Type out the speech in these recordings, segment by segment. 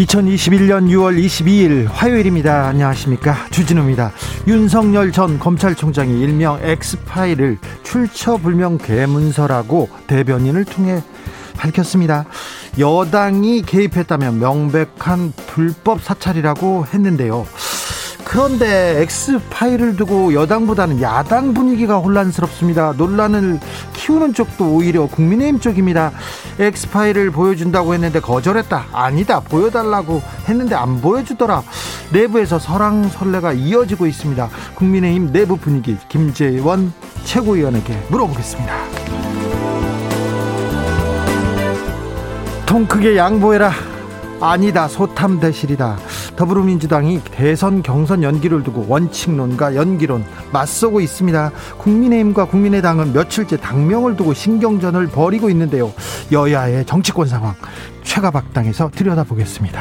2021년 6월 22일 화요일입니다. 안녕하십니까. 주진우입니다. 윤석열 전 검찰총장이 일명 엑스파일을 출처불명 괴문서라고 대변인을 통해 밝혔습니다. 여당이 개입했다면 명백한 불법 사찰이라고 했는데요. 그런데 엑스파일을 두고 여당보다는 야당 분위기가 혼란스럽습니다. 논란을 키우는 쪽도 오히려 국민의힘 쪽입니다. 엑스파일을 보여준다고 했는데 거절했다. 아니다. 보여달라고 했는데 안 보여주더라. 내부에서 설랑설레가 이어지고 있습니다. 국민의힘 내부 분위기 김재원 최고위원에게 물어보겠습니다. 통 크게 양보해라. 아니다. 소탐 대실이다. 더불어민주당이 대선 경선 연기를 두고 원칙론과 연기론 맞서고 있습니다. 국민의힘과 국민의당은 며칠째 당명을 두고 신경전을 벌이고 있는데요. 여야의 정치권 상황 최가박당에서 들여다보겠습니다.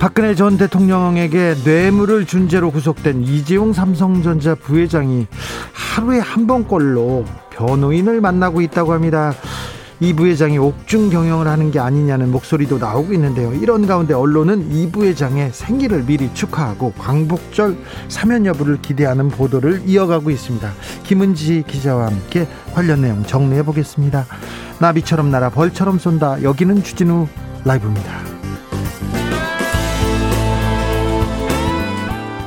박근혜 전 대통령에게 뇌물을 준 죄로 구속된 이재용 삼성전자 부회장이 하루에 한 번꼴로 변호인을 만나고 있다고 합니다. 이 부회장이 옥중 경영을 하는 게 아니냐는 목소리도 나오고 있는데요. 이런 가운데 언론은 이 부회장의 생기를 미리 축하하고 광복절 사면 여부를 기대하는 보도를 이어가고 있습니다. 김은지 기자와 함께 관련 내용 정리해 보겠습니다. 나비처럼 날아 벌처럼 쏜다. 여기는 주진우 라이브입니다.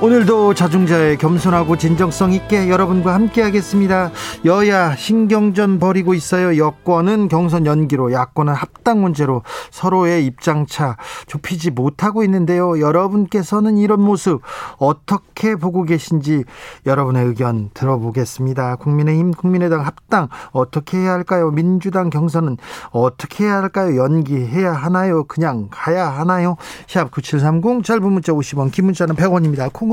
오늘도 자중자의 겸손하고 진정성 있게 여러분과 함께하겠습니다. 여야 신경전 벌이고 있어요. 여권은 경선 연기로, 야권은 합당 문제로 서로의 입장차 좁히지 못하고 있는데요. 여러분께서는 이런 모습 어떻게 보고 계신지 여러분의 의견 들어보겠습니다. 국민의힘, 국민의당 합당 어떻게 해야 할까요? 민주당 경선은 어떻게 해야 할까요? 연기해야 하나요? 그냥 가야 하나요? 샵 9730 짧은 문자 50원, 긴 문자는 100원입니다. 콩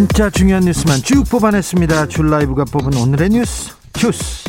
진짜 중요한 뉴스만 쭉 뽑아냈습니다. 줄 라이브가 뽑은 오늘의 뉴스 주스.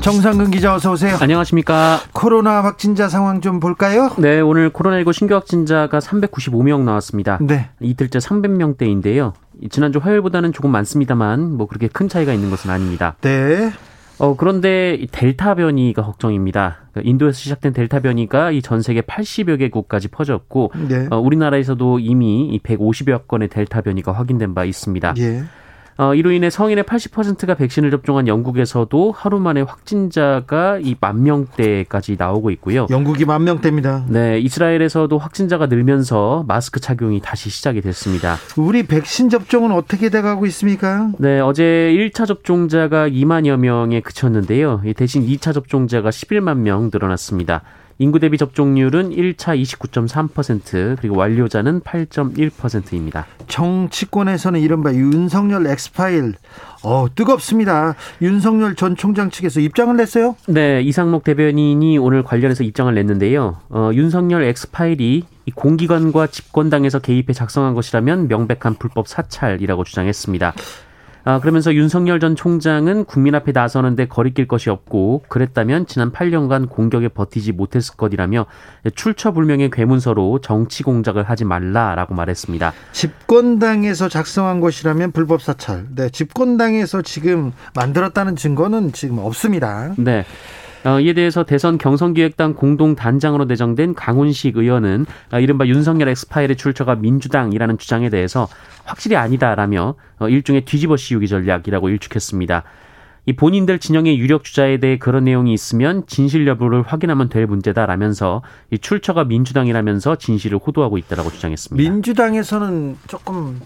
정상근 기자 어서 오세요. 안녕하십니까. 코로나 확진자 상황 좀 볼까요? 네, 오늘 코로나19 신규 확진자가 395명 나왔습니다. 네. 이틀째 300명대인데요. 지난주 화요일보다는 조금 많습니다만 뭐 그렇게 큰 차이가 있는 것은 아닙니다. 네. 어, 그런데 델타 변이가 걱정입니다. 그러니까 인도에서 시작된 델타 변이가 이 전 세계 80여 개국까지 퍼졌고, 네. 어, 우리나라에서도 이미 이 150여 건의 델타 변이가 확인된 바 있습니다. 예. 어, 이로 인해 성인의 80%가 백신을 접종한 영국에서도 하루 만에 확진자가 이 만 명대까지 나오고 있고요. 영국이 만 명대입니다. 네, 이스라엘에서도 확진자가 늘면서 마스크 착용이 다시 시작이 됐습니다. 우리 백신 접종은 어떻게 돼가고 있습니까? 네, 어제 1차 접종자가 2만여 명에 그쳤는데요. 대신 2차 접종자가 11만 명 늘어났습니다. 인구 대비 접종률은 1차 29.3% 그리고 완료자는 8.1%입니다. 정치권에서는 이른바 윤석열 엑스파일 어, 뜨겁습니다. 윤석열 전 총장 측에서 입장을 냈어요? 네, 이상록 대변인이 오늘 관련해서 입장을 냈는데요. 어, 윤석열 엑스파일이 이 공기관과 집권당에서 개입해 작성한 것이라면 명백한 불법 사찰이라고 주장했습니다. 아, 그러면서 윤석열 전 총장은 국민 앞에 나서는데 거리낄 것이 없고 그랬다면 지난 8년간 공격에 버티지 못했을 것이라며 출처불명의 괴문서로 정치 공작을 하지 말라라고 말했습니다. 집권당에서 작성한 것이라면 불법 사찰. 네, 집권당에서 지금 만들었다는 증거는 지금 없습니다. 네. 어, 이에 대해서 대선 경선기획당 공동단장으로 내정된 강훈식 의원은 어, 이른바 윤석열 엑스파일의 출처가 민주당이라는 주장에 대해서 확실히 아니다라며 어, 일종의 뒤집어 씌우기 전략이라고 일축했습니다. 이 본인들 진영의 유력 주자에 대해 그런 내용이 있으면 진실 여부를 확인하면 될 문제다라면서 이 출처가 민주당이라면서 진실을 호도하고 있다라고 주장했습니다. 민주당에서는 조금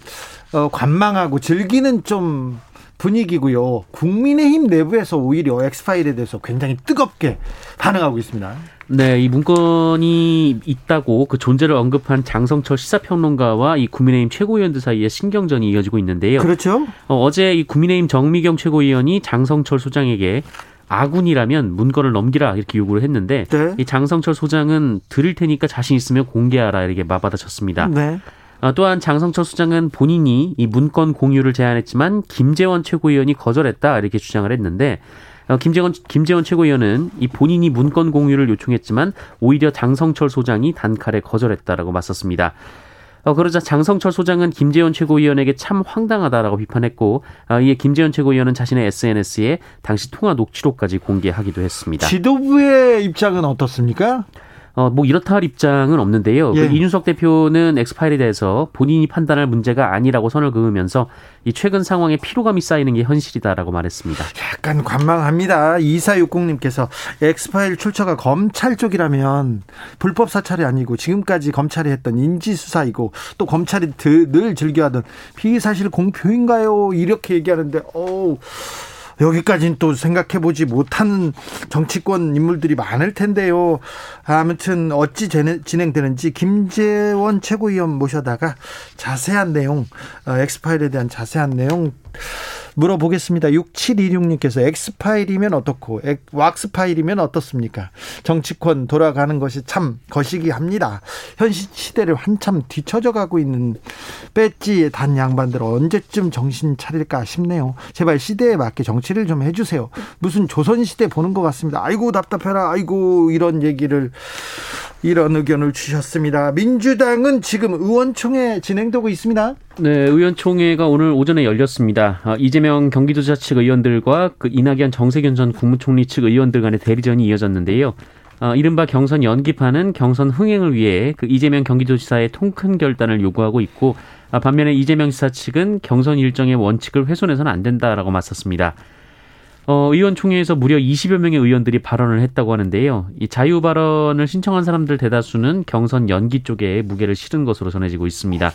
어, 관망하고 즐기는 좀 분위기고요. 국민의힘 내부에서 오히려 엑스파일에 대해서 굉장히 뜨겁게 반응하고 있습니다. 네, 이 문건이 있다고 그 존재를 언급한 장성철 시사평론가와 이 국민의힘 최고위원들 사이에 신경전이 이어지고 있는데요. 그렇죠. 어, 제 국민의힘 정미경 최고위원이 장성철 소장에게 아군이라면 문건을 넘기라 이렇게 요구를 했는데 네. 이 장성철 소장은 드릴 테니까 자신 있으면 공개하라 이렇게 맞받아쳤습니다. 네. 어, 또한 장성철 수장은 본인이 이 문건 공유를 제안했지만 김재원 최고위원이 거절했다 이렇게 주장을 했는데 어, 김재원 김재원 최고위원은 이 본인이 문건 공유를 요청했지만 오히려 장성철 소장이 단칼에 거절했다라고 맞섰습니다. 어, 그러자 장성철 소장은 김재원 최고위원에게 참 황당하다라고 비판했고 어, 이에 김재원 최고위원은 자신의 SNS에 당시 통화 녹취록까지 공개하기도 했습니다. 지도부의 입장은 어떻습니까? 어, 뭐 이렇다 할 입장은 없는데요. 그 예. 그 이준석 대표는 엑스파일에 대해서 본인이 판단할 문제가 아니라고 선을 그으면서 이 최근 상황에 피로감이 쌓이는 게 현실이다라고 말했습니다. 약간 관망합니다. 2460님께서 엑스파일 출처가 검찰 쪽이라면 불법 사찰이 아니고 지금까지 검찰이 했던 인지수사이고 또 검찰이 늘 즐겨하던 피의사실 공표인가요? 이렇게 얘기하는데 어우 여기까지는 또 생각해 보지 못하는 정치권 인물들이 많을 텐데요. 아무튼 어찌 진행되는지 김재원 최고위원 모셔다가 자세한 내용, 어, 엑스파일에 대한 자세한 내용 물어보겠습니다. 6726님께서 엑스파일이면 어떻고 왁스파일이면 어떻습니까? 정치권 돌아가는 것이 참 거시기 합니다. 현 시대를 한참 뒤처져 가고 있는 배지의 단 양반들 언제쯤 정신 차릴까 싶네요. 제발 시대에 맞게 정치를 좀 해주세요. 무슨 조선시대 보는 것 같습니다. 아이고 답답해라. 아이고 이런 얘기를 이런 의견을 주셨습니다. 민주당은 지금 의원총회 진행되고 있습니다. 네, 의원총회가 오늘 오전에 열렸습니다. 아, 이재명 경기도지사 측 의원들과 그 이낙연 정세균 전 국무총리 측 의원들 간의 대리전이 이어졌는데요. 어, 이른바 경선 연기파는 경선 흥행을 위해 그 이재명 경기도지사의 통큰 결단을 요구하고 있고 아, 반면에 이재명 지사 측은 경선 일정의 원칙을 훼손해서는 안 된다라고 맞섰습니다. 어, 의원총회에서 무려 20여 명의 의원들이 발언을 했다고 하는데요. 이 자유 발언을 신청한 사람들 대다수는 경선 연기 쪽에 무게를 실은 것으로 전해지고 있습니다.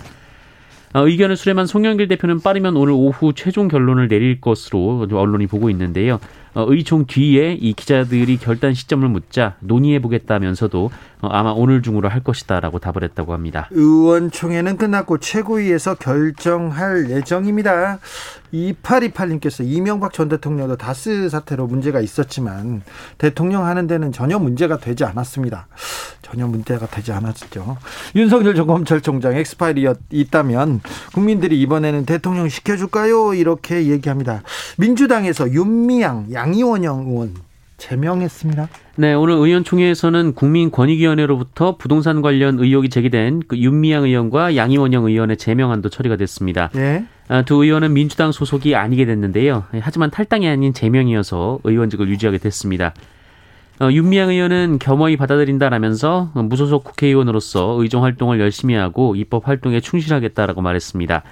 어, 의견을 수렴한 송영길 대표는 빠르면 오늘 오후 최종 결론을 내릴 것으로 언론이 보고 있는데요. 어, 의총 뒤에 이 기자들이 결단 시점을 묻자 논의해 보겠다면서도 어, 아마 오늘 중으로 할 것이다라고 답을 했다고 합니다. 의원총회는 끝났고 최고위에서 결정할 예정입니다. 2828님께서 이명박 전 대통령도 다스 사태로 문제가 있었지만 대통령 하는 데는 전혀 문제가 되지 않았습니다. 전혀 문제가 되지 않았죠. 윤석열 전 검찰총장 엑스파일이 있다면 국민들이 이번에는 대통령 시켜줄까요? 이렇게 얘기합니다. 민주당에서 윤미향, 양이원영 의원 제명했습니다. 네, 오늘 의원총회에서는 국민권익위원회로부터 부동산 관련 의혹이 제기된 그 윤미향 의원과 양이원영 의원의 제명안도 처리가 됐습니다. 네. 두 의원은 민주당 소속이 아니게 됐는데요. 하지만 탈당이 아닌 제명이어서 의원직을 유지하게 됐습니다. 어, 윤미향 의원은 겸허히 받아들인다라면서 무소속 국회의원으로서 의정 활동을 열심히 하고 입법 활동에 충실하겠다라고 말했습니다.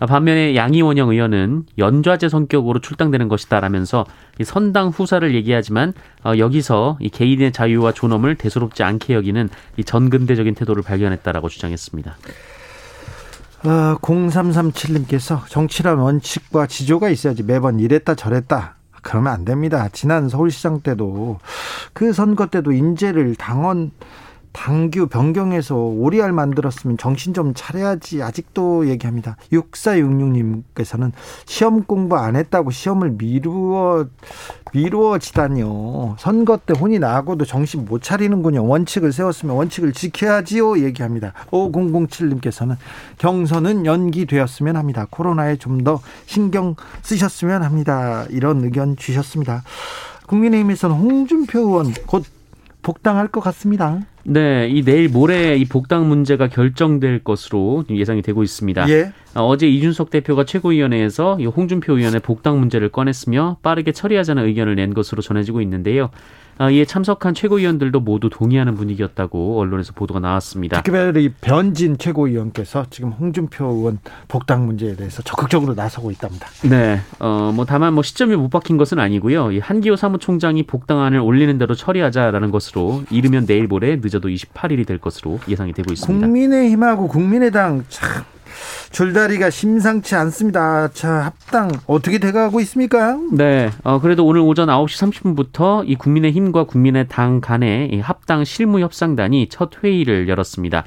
반면에 양이원영 의원은 연좌제 성격으로 출당되는 것이다라면서 선당 후사를 얘기하지만 어, 여기서 이 개인의 자유와 존엄을 대수롭지 않게 여기는 이 전근대적인 태도를 발견했다라고 주장했습니다. 어, 0337님께서 정치란 원칙과 지조가 있어야지 매번 이랬다 저랬다 그러면 안 됩니다. 지난 서울시장 때도 그 선거 때도 인재를 당원 당규 변경해서 오리알 만들었으면 정신 좀 차려야지 아직도 얘기합니다. 6466님께서는 시험 공부 안 했다고 시험을 미루어 미루어지다니요. 선거 때 혼이 나고도 정신 못 차리는군요. 원칙을 세웠으면 원칙을 지켜야지요. 얘기합니다. 5007님께서는 경선은 연기되었으면 합니다. 코로나에 좀 더 신경 쓰셨으면 합니다. 이런 의견 주셨습니다. 국민의힘에서는 홍준표 의원 곧 복당할 것 같습니다. 네, 이 내일 모레 이 복당 문제가 결정될 것으로 예상이 되고 있습니다. 예. 어, 제 이준석 대표가 최고위원회에서 이 홍준표 의원의 복당 문제를 꺼냈으며 빠르게 처리하자는 의견을 낸 것으로 전해지고 있는데요. 아, 이에 참석한 최고위원들도 모두 동의하는 분위기였다고 언론에서 보도가 나왔습니다. 특별히 변진 최고위원께서 지금 홍준표 의원 복당 문제에 대해서 적극적으로 나서고 있답니다. 네, 어, 뭐 다만 뭐 시점이 못 박힌 것은 아니고요. 이 한기호 사무총장이 복당안을 올리는 대로 처리하자라는 것으로 이르면 내일 모레 늦어도 28일이 될 것으로 예상이 되고 있습니다. 국민의힘하고 국민의당 참 줄다리가 심상치 않습니다. 자, 합당 어떻게 돼가고 있습니까? 네. 어, 그래도 오늘 오전 9시 30분부터 이 국민의힘과 국민의당 간의 합당 실무 협상단이 첫 회의를 열었습니다.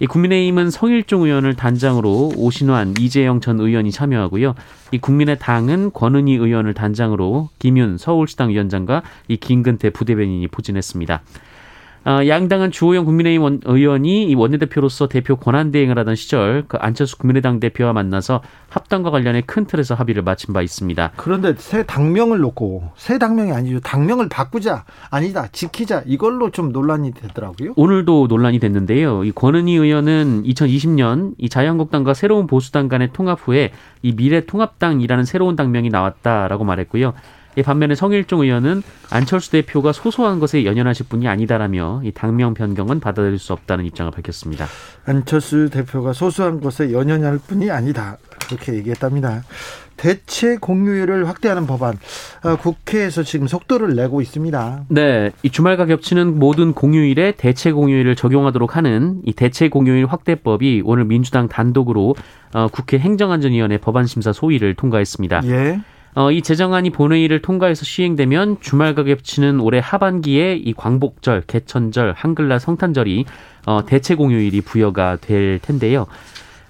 이 국민의힘은 성일종 의원을 단장으로 오신환, 이재영 전 의원이 참여하고요. 이 국민의당은 권은희 의원을 단장으로 김윤 서울시당 위원장과 이 김근태 부대변인이 포진했습니다. 어, 양당은 주호영 국민의힘 의원이 원내대표로서 대표 권한대행을 하던 시절 그 안철수 국민의당 대표와 만나서 합당과 관련해 큰 틀에서 합의를 마친 바 있습니다. 그런데 새 당명을 놓고 새 당명이 아니죠. 당명을 바꾸자 아니다 지키자 이걸로 좀 논란이 되더라고요. 오늘도 논란이 됐는데요. 이 권은희 의원은 2020년 이 자유한국당과 새로운 보수당 간의 통합 후에 이 미래통합당이라는 새로운 당명이 나왔다라고 말했고요. 이 반면에 성일종 의원은 안철수 대표가 소소한 것에 연연하실 분이 아니다라며 이 당명 변경은 받아들일 수 없다는 입장을 밝혔습니다. 안철수 대표가 소소한 것에 연연할 뿐이 아니다. 그렇게 얘기했답니다. 대체 공휴일을 확대하는 법안 어, 국회에서 지금 속도를 내고 있습니다. 네, 이 주말과 겹치는 모든 공휴일에 대체 공휴일을 적용하도록 하는 이 대체 공휴일 확대법이 오늘 민주당 단독으로 어, 국회 행정안전위원회 법안 심사 소위를 통과했습니다. 예. 어, 이 제정안이 본회의를 통과해서 시행되면 주말과 겹치는 올해 하반기에 이 광복절, 개천절, 한글날 성탄절이 어, 대체 공휴일이 부여가 될 텐데요.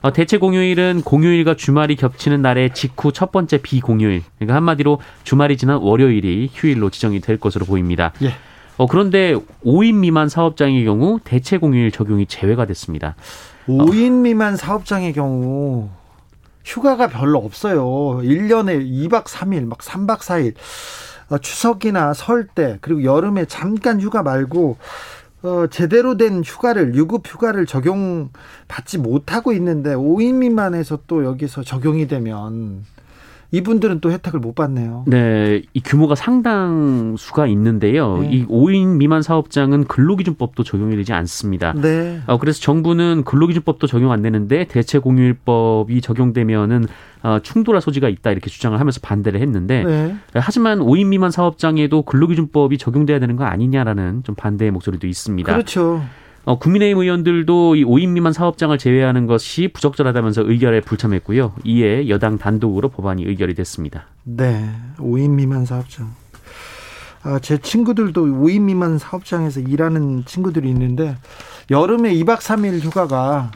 어, 대체 공휴일은 공휴일과 주말이 겹치는 날의 직후 첫 번째 비공휴일. 그러니까 한마디로 주말이 지난 월요일이 휴일로 지정이 될 것으로 보입니다. 예. 어, 그런데 5인 미만 사업장의 경우 대체 공휴일 적용이 제외가 됐습니다. 5인 미만 사업장의 경우 휴가가 별로 없어요. 1년에 2박 3일, 막 3박 4일. 어, 추석이나 설 때, 그리고 여름에 잠깐 휴가 말고, 어, 제대로 된 휴가를, 유급 휴가를 적용받지 못하고 있는데, 5인 미만에서 또 여기서 적용이 되면, 이분들은 또 혜택을 못 받네요. 네, 이 규모가 상당수가 있는데요. 네. 이 5인 미만 사업장은 근로기준법도 적용이 되지 않습니다. 네. 어, 그래서 정부는 근로기준법도 적용 안 되는데 대체 공휴일법이 적용되면은 어, 충돌할 소지가 있다 이렇게 주장을 하면서 반대를 했는데 네. 하지만 5인 미만 사업장에도 근로기준법이 적용돼야 되는 거 아니냐라는 좀 반대의 목소리도 있습니다. 그렇죠. 어, 국민의힘 의원들도 이 5인 미만 사업장을 제외하는 것이 부적절하다면서 의결에 불참했고요. 이에 여당 단독으로 법안이 의결이 됐습니다. 네, 5인 미만 사업장. 아, 제 친구들도 5인 미만 사업장에서 일하는 친구들이 있는데 여름에 2박 3일 휴가가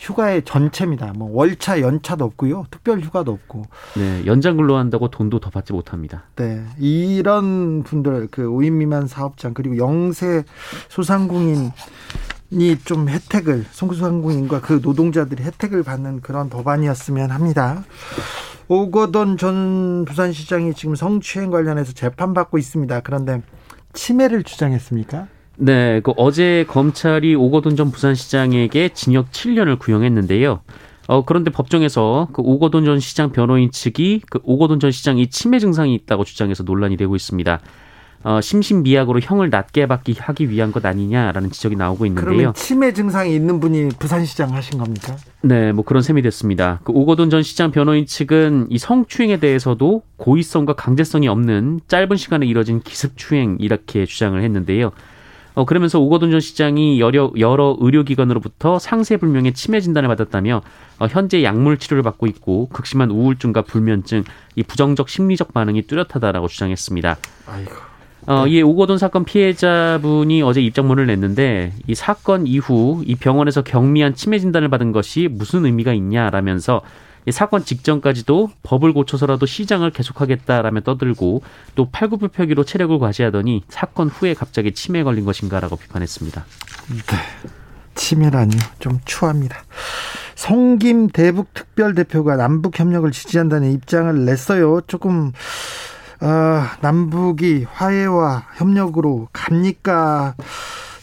휴가의 전체입니다. 뭐 월차, 연차도 없고요. 특별 휴가도 없고. 네, 연장 근로한다고 돈도 더 받지 못합니다. 네. 이런 분들 그 5인 미만 사업장 그리고 영세 소상공인 이좀 혜택을 송구소상공인과 그 노동자들이 혜택을 받는 그런 법안이었으면 합니다. 오거돈 전 부산시장이 지금 성추행 관련해서 재판받고 있습니다. 그런데 치매를 주장했습니까? 네, 그 어제 검찰이 오거돈 전 부산시장에게 징역 7년을 구형했는데요. 어, 그런데 법정에서 그 오거돈 전 시장 변호인 측이 그 오거돈 전 시장이 치매 증상이 있다고 주장해서 논란이 되고 있습니다. 어, 심신미약으로 형을 낮게 받기 하기 위한 것 아니냐라는 지적이 나오고 있는데요. 그러면 치매 증상이 있는 분이 부산시장 하신 겁니까? 네, 뭐 그런 셈이 됐습니다. 그 오거돈 전 시장 변호인 측은 이 성추행에 대해서도 고의성과 강제성이 없는 짧은 시간에 이뤄진 기습추행 이렇게 주장을 했는데요. 어, 그러면서 오거돈 전 시장이 여러, 여러 의료기관으로부터 상세불명의 치매 진단을 받았다며 어, 현재 약물 치료를 받고 있고 극심한 우울증과 불면증, 이 부정적 심리적 반응이 뚜렷하다라고 주장했습니다. 아이고. 어, 이 오거돈 사건 피해자분이 어제 입장문을 냈는데 이 사건 이후 이 병원에서 경미한 치매 진단을 받은 것이 무슨 의미가 있냐라면서 이 사건 직전까지도 법을 고쳐서라도 시장을 계속하겠다라며 떠들고 또 팔굽혀펴기로 체력을 과시하더니 사건 후에 갑자기 치매에 걸린 것인가라고 비판했습니다. 네. 치매라니요. 좀 추합니다. 성김 대북 특별대표가 남북 협력을 지지한다는 입장을 냈어요. 조금 어, 남북이 화해와 협력으로 갑니까?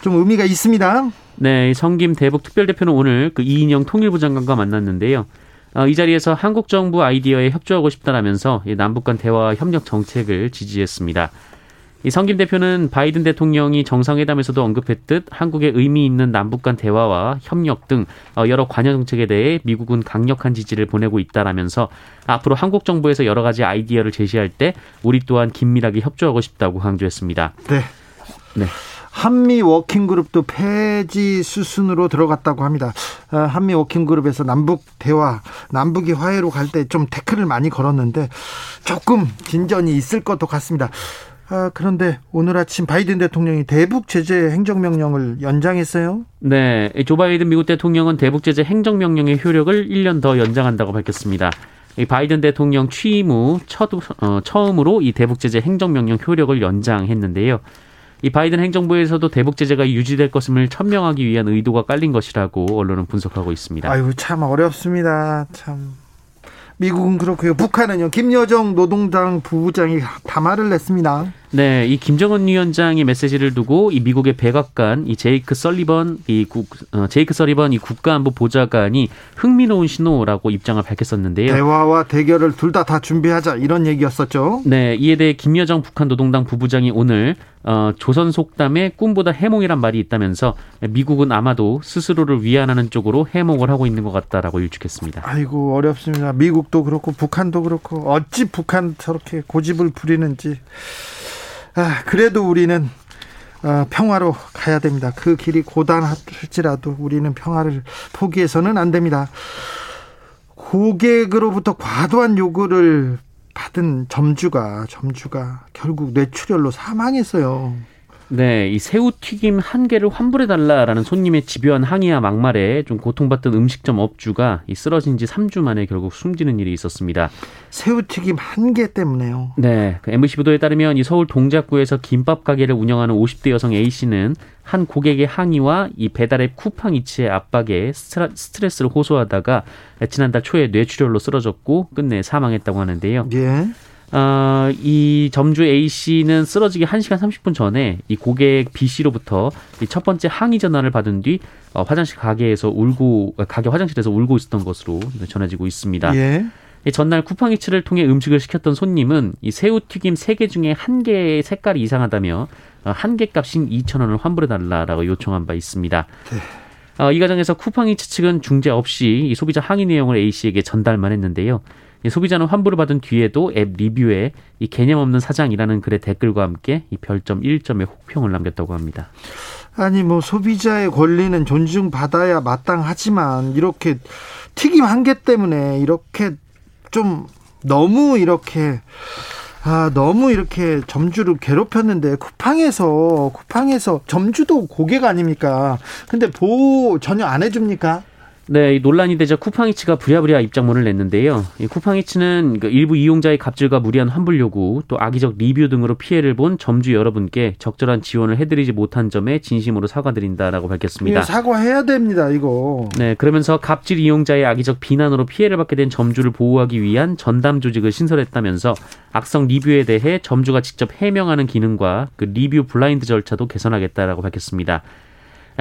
좀 의미가 있습니다. 네, 성김 대북 특별대표는 오늘 그 이인영 통일부 장관과 만났는데요. 어, 이 자리에서 한국 정부 아이디어에 협조하고 싶다라면서 남북 간 대화 협력 정책을 지지했습니다. 이 성김 대표는 바이든 대통령이 정상회담에서도 언급했듯 한국의 의미 있는 남북 간 대화와 협력 등 어, 여러 관여 정책에 대해 미국은 강력한 지지를 보내고 있다라면서 앞으로 한국 정부에서 여러 가지 아이디어를 제시할 때 우리 또한 긴밀하게 협조하고 싶다고 강조했습니다. 네. 네. 한미 워킹그룹도 폐지 수순으로 들어갔다고 합니다. 어, 한미 워킹그룹에서 남북 대화, 남북이 화해로 갈 때 좀 태클을 많이 걸었는데 조금 진전이 있을 것도 같습니다. 아, 그런데 오늘 아침 바이든 대통령이 대북 제재 행정명령을 연장했어요? 네. 조 바이든 미국 대통령은 대북 제재 행정명령의 효력을 1년 더 연장한다고 밝혔습니다. 이 바이든 대통령 취임 후 첫, 어, 처음으로 이 대북 제재 행정명령 효력을 연장했는데요. 이 바이든 행정부에서도 대북 제재가 유지될 것임을 천명하기 위한 의도가 깔린 것이라고 언론은 분석하고 있습니다. 아유 참 어렵습니다. 참 미국은 그렇고요. 북한은요. 김여정 노동당 부부장이 담화를 냈습니다. 네, 이 김정은 위원장의 메시지를 두고 이 미국의 백악관 이 제이크 설리번 이 국, 어, 제이크 설리번 이 국가안보 보좌관이 흥미로운 신호라고 입장을 밝혔었는데요. 대화와 대결을 둘 다 다 준비하자 이런 얘기였었죠. 네, 이에 대해 김여정 북한 노동당 부부장이 오늘 어, 조선 속담에 꿈보다 해몽이란 말이 있다면서 미국은 아마도 스스로를 위안하는 쪽으로 해몽을 하고 있는 것 같다라고 일축했습니다. 아이고 어렵습니다. 미국도 그렇고 북한도 그렇고 어찌 북한 저렇게 고집을 부리는지. 아, 그래도 우리는 어, 평화로 가야 됩니다. 그 길이 고단할지라도 우리는 평화를 포기해서는 안 됩니다. 고객으로부터 과도한 요구를 받은 점주가 점주가 결국 뇌출혈로 사망했어요. 네, 이 새우 튀김 한 개를 환불해 달라라는 손님의 집요한 항의와 막말에 좀 고통받던 음식점 업주가 이 쓰러진 지 3주 만에 결국 숨지는 일이 있었습니다. 새우 튀김 한 개 때문에요. 네, 그 MBC 보도에 따르면 이 서울 동작구에서 김밥 가게를 운영하는 50대 여성 A 씨는 한 고객의 항의와 이 배달앱 쿠팡 이츠의 압박에 스트레스를 호소하다가 지난달 초에 뇌출혈로 쓰러졌고 끝내 사망했다고 하는데요. 예. 어, 이 점주 A 씨는 쓰러지기 1시간 30분 전에 이 고객 B 씨로부터 이 첫 번째 항의 전화를 받은 뒤 어, 화장실 가게에서 울고 가게 화장실에서 울고 있었던 것으로 전해지고 있습니다. 예. 전날 쿠팡이츠를 통해 음식을 시켰던 손님은 이 새우 튀김 3개 중에 한 개의 색깔이 이상하다며 어, 한개 값인 2천 원을 환불해 달라라고 요청한 바 있습니다. 네. 어, 이 과정에서 쿠팡이츠 측은 중재 없이 이 소비자 항의 내용을 A 씨에게 전달만 했는데요. 소비자는 환불을 받은 뒤에도 앱 리뷰에 이 개념 없는 사장이라는 글의 댓글과 함께 이 별점 1점의 혹평을 남겼다고 합니다. 아니 뭐 소비자의 권리는 존중받아야 마땅하지만 이렇게 튀김 한 개 때문에 이렇게 좀 너무 이렇게 아, 너무 이렇게 점주를 괴롭혔는데 쿠팡에서 쿠팡에서 점주도 고객 아닙니까? 근데 보호 전혀 안 해줍니까? 네, 이 논란이 되자 쿠팡이츠가 부랴부랴 입장문을 냈는데요. 이 쿠팡이츠는 그 일부 이용자의 갑질과 무리한 환불 요구, 또 악의적 리뷰 등으로 피해를 본 점주 여러분께 적절한 지원을 해드리지 못한 점에 진심으로 사과드린다라고 밝혔습니다. 사과해야 됩니다, 이거. 네, 그러면서 갑질 이용자의 악의적 비난으로 피해를 받게 된 점주를 보호하기 위한 전담 조직을 신설했다면서 악성 리뷰에 대해 점주가 직접 해명하는 기능과 그 리뷰 블라인드 절차도 개선하겠다라고 밝혔습니다.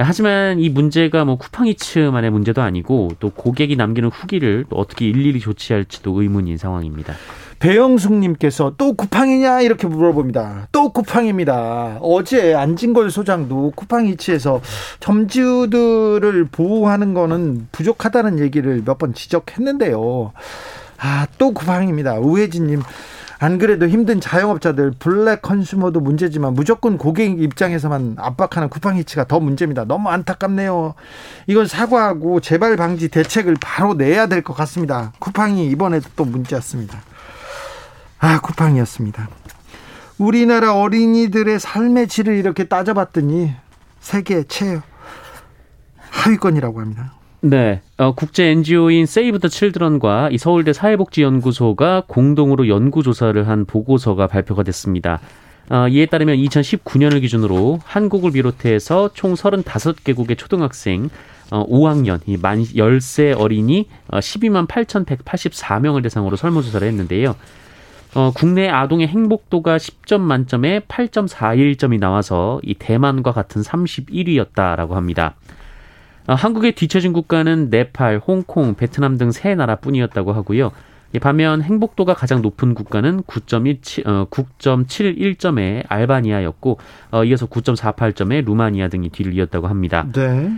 하지만 이 문제가 뭐 쿠팡이츠만의 문제도 아니고 또 고객이 남기는 후기를 또 어떻게 일일이 조치할지도 의문인 상황입니다. 배영숙님께서 또 쿠팡이냐 이렇게 물어봅니다. 또 쿠팡입니다. 어제 안진걸 소장도 쿠팡이츠에서 점주들을 보호하는 거는 부족하다는 얘기를 몇 번 지적했는데요. 아, 또 쿠팡입니다. 우혜진님. 안 그래도 힘든 자영업자들 블랙 컨슈머도 문제지만 무조건 고객 입장에서만 압박하는 쿠팡이츠가 더 문제입니다. 너무 안타깝네요. 이건 사과하고 재발 방지 대책을 바로 내야 될 것 같습니다. 쿠팡이 이번에도 또 문제였습니다. 아 쿠팡이었습니다. 우리나라 어린이들의 삶의 질을 이렇게 따져봤더니 세계 최 하위권이라고 합니다. 네, 어, 국제 NGO인 세이브 더 칠드런과 이 서울대 사회복지연구소가 공동으로 연구 조사를 한 보고서가 발표가 됐습니다. 어, 이에 따르면 2019년을 기준으로 한국을 비롯해서 총 35개국의 초등학생 어, 5학년, 이 만 10세 어린이 어, 12만 8,184명을 대상으로 설문조사를 했는데요. 어, 국내 아동의 행복도가 10점 만점에 8.41점이 나와서 이 대만과 같은 31위였다라고 합니다. 어, 한국에 뒤처진 국가는 네팔, 홍콩, 베트남 등 세 나라뿐이었다고 하고요. 반면 행복도가 가장 높은 국가는 9.17, 어, 9.71점의 알바니아였고 어, 이어서 9.48점의 루마니아 등이 뒤를 이었다고 합니다. 네.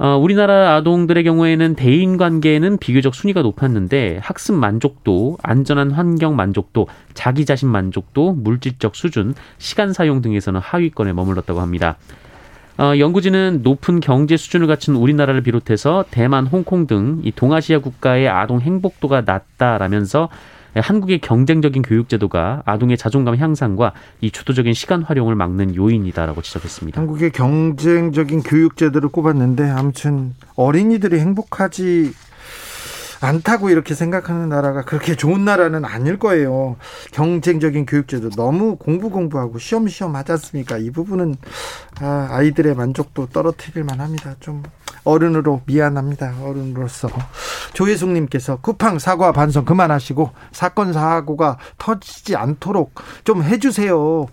어, 우리나라 아동들의 경우에는 대인 관계는 비교적 순위가 높았는데 학습 만족도, 안전한 환경 만족도, 자기 자신 만족도, 물질적 수준, 시간 사용 등에서는 하위권에 머물렀다고 합니다. 어, 연구진은 높은 경제 수준을 갖춘 우리나라를 비롯해서 대만, 홍콩 등 이 동아시아 국가의 아동 행복도가 낮다라면서 한국의 경쟁적인 교육 제도가 아동의 자존감 향상과 이 주도적인 시간 활용을 막는 요인이다라고 지적했습니다. 한국의 경쟁적인 교육 제도를 꼽았는데 아무튼 어린이들이 행복하지 않다고 이렇게 생각하는 나라가 그렇게 좋은 나라는 아닐 거예요. 경쟁적인 교육제도 너무 공부 공부하고 시험 시험 하지 않습니까? 이 부분은 아, 아이들의 만족도 떨어뜨릴 만합니다. 좀 어른으로 미안합니다. 어른으로서 조혜숙님께서 쿠팡 사과 반성 그만하시고 사건 사고가 터지지 않도록 좀 해주세요.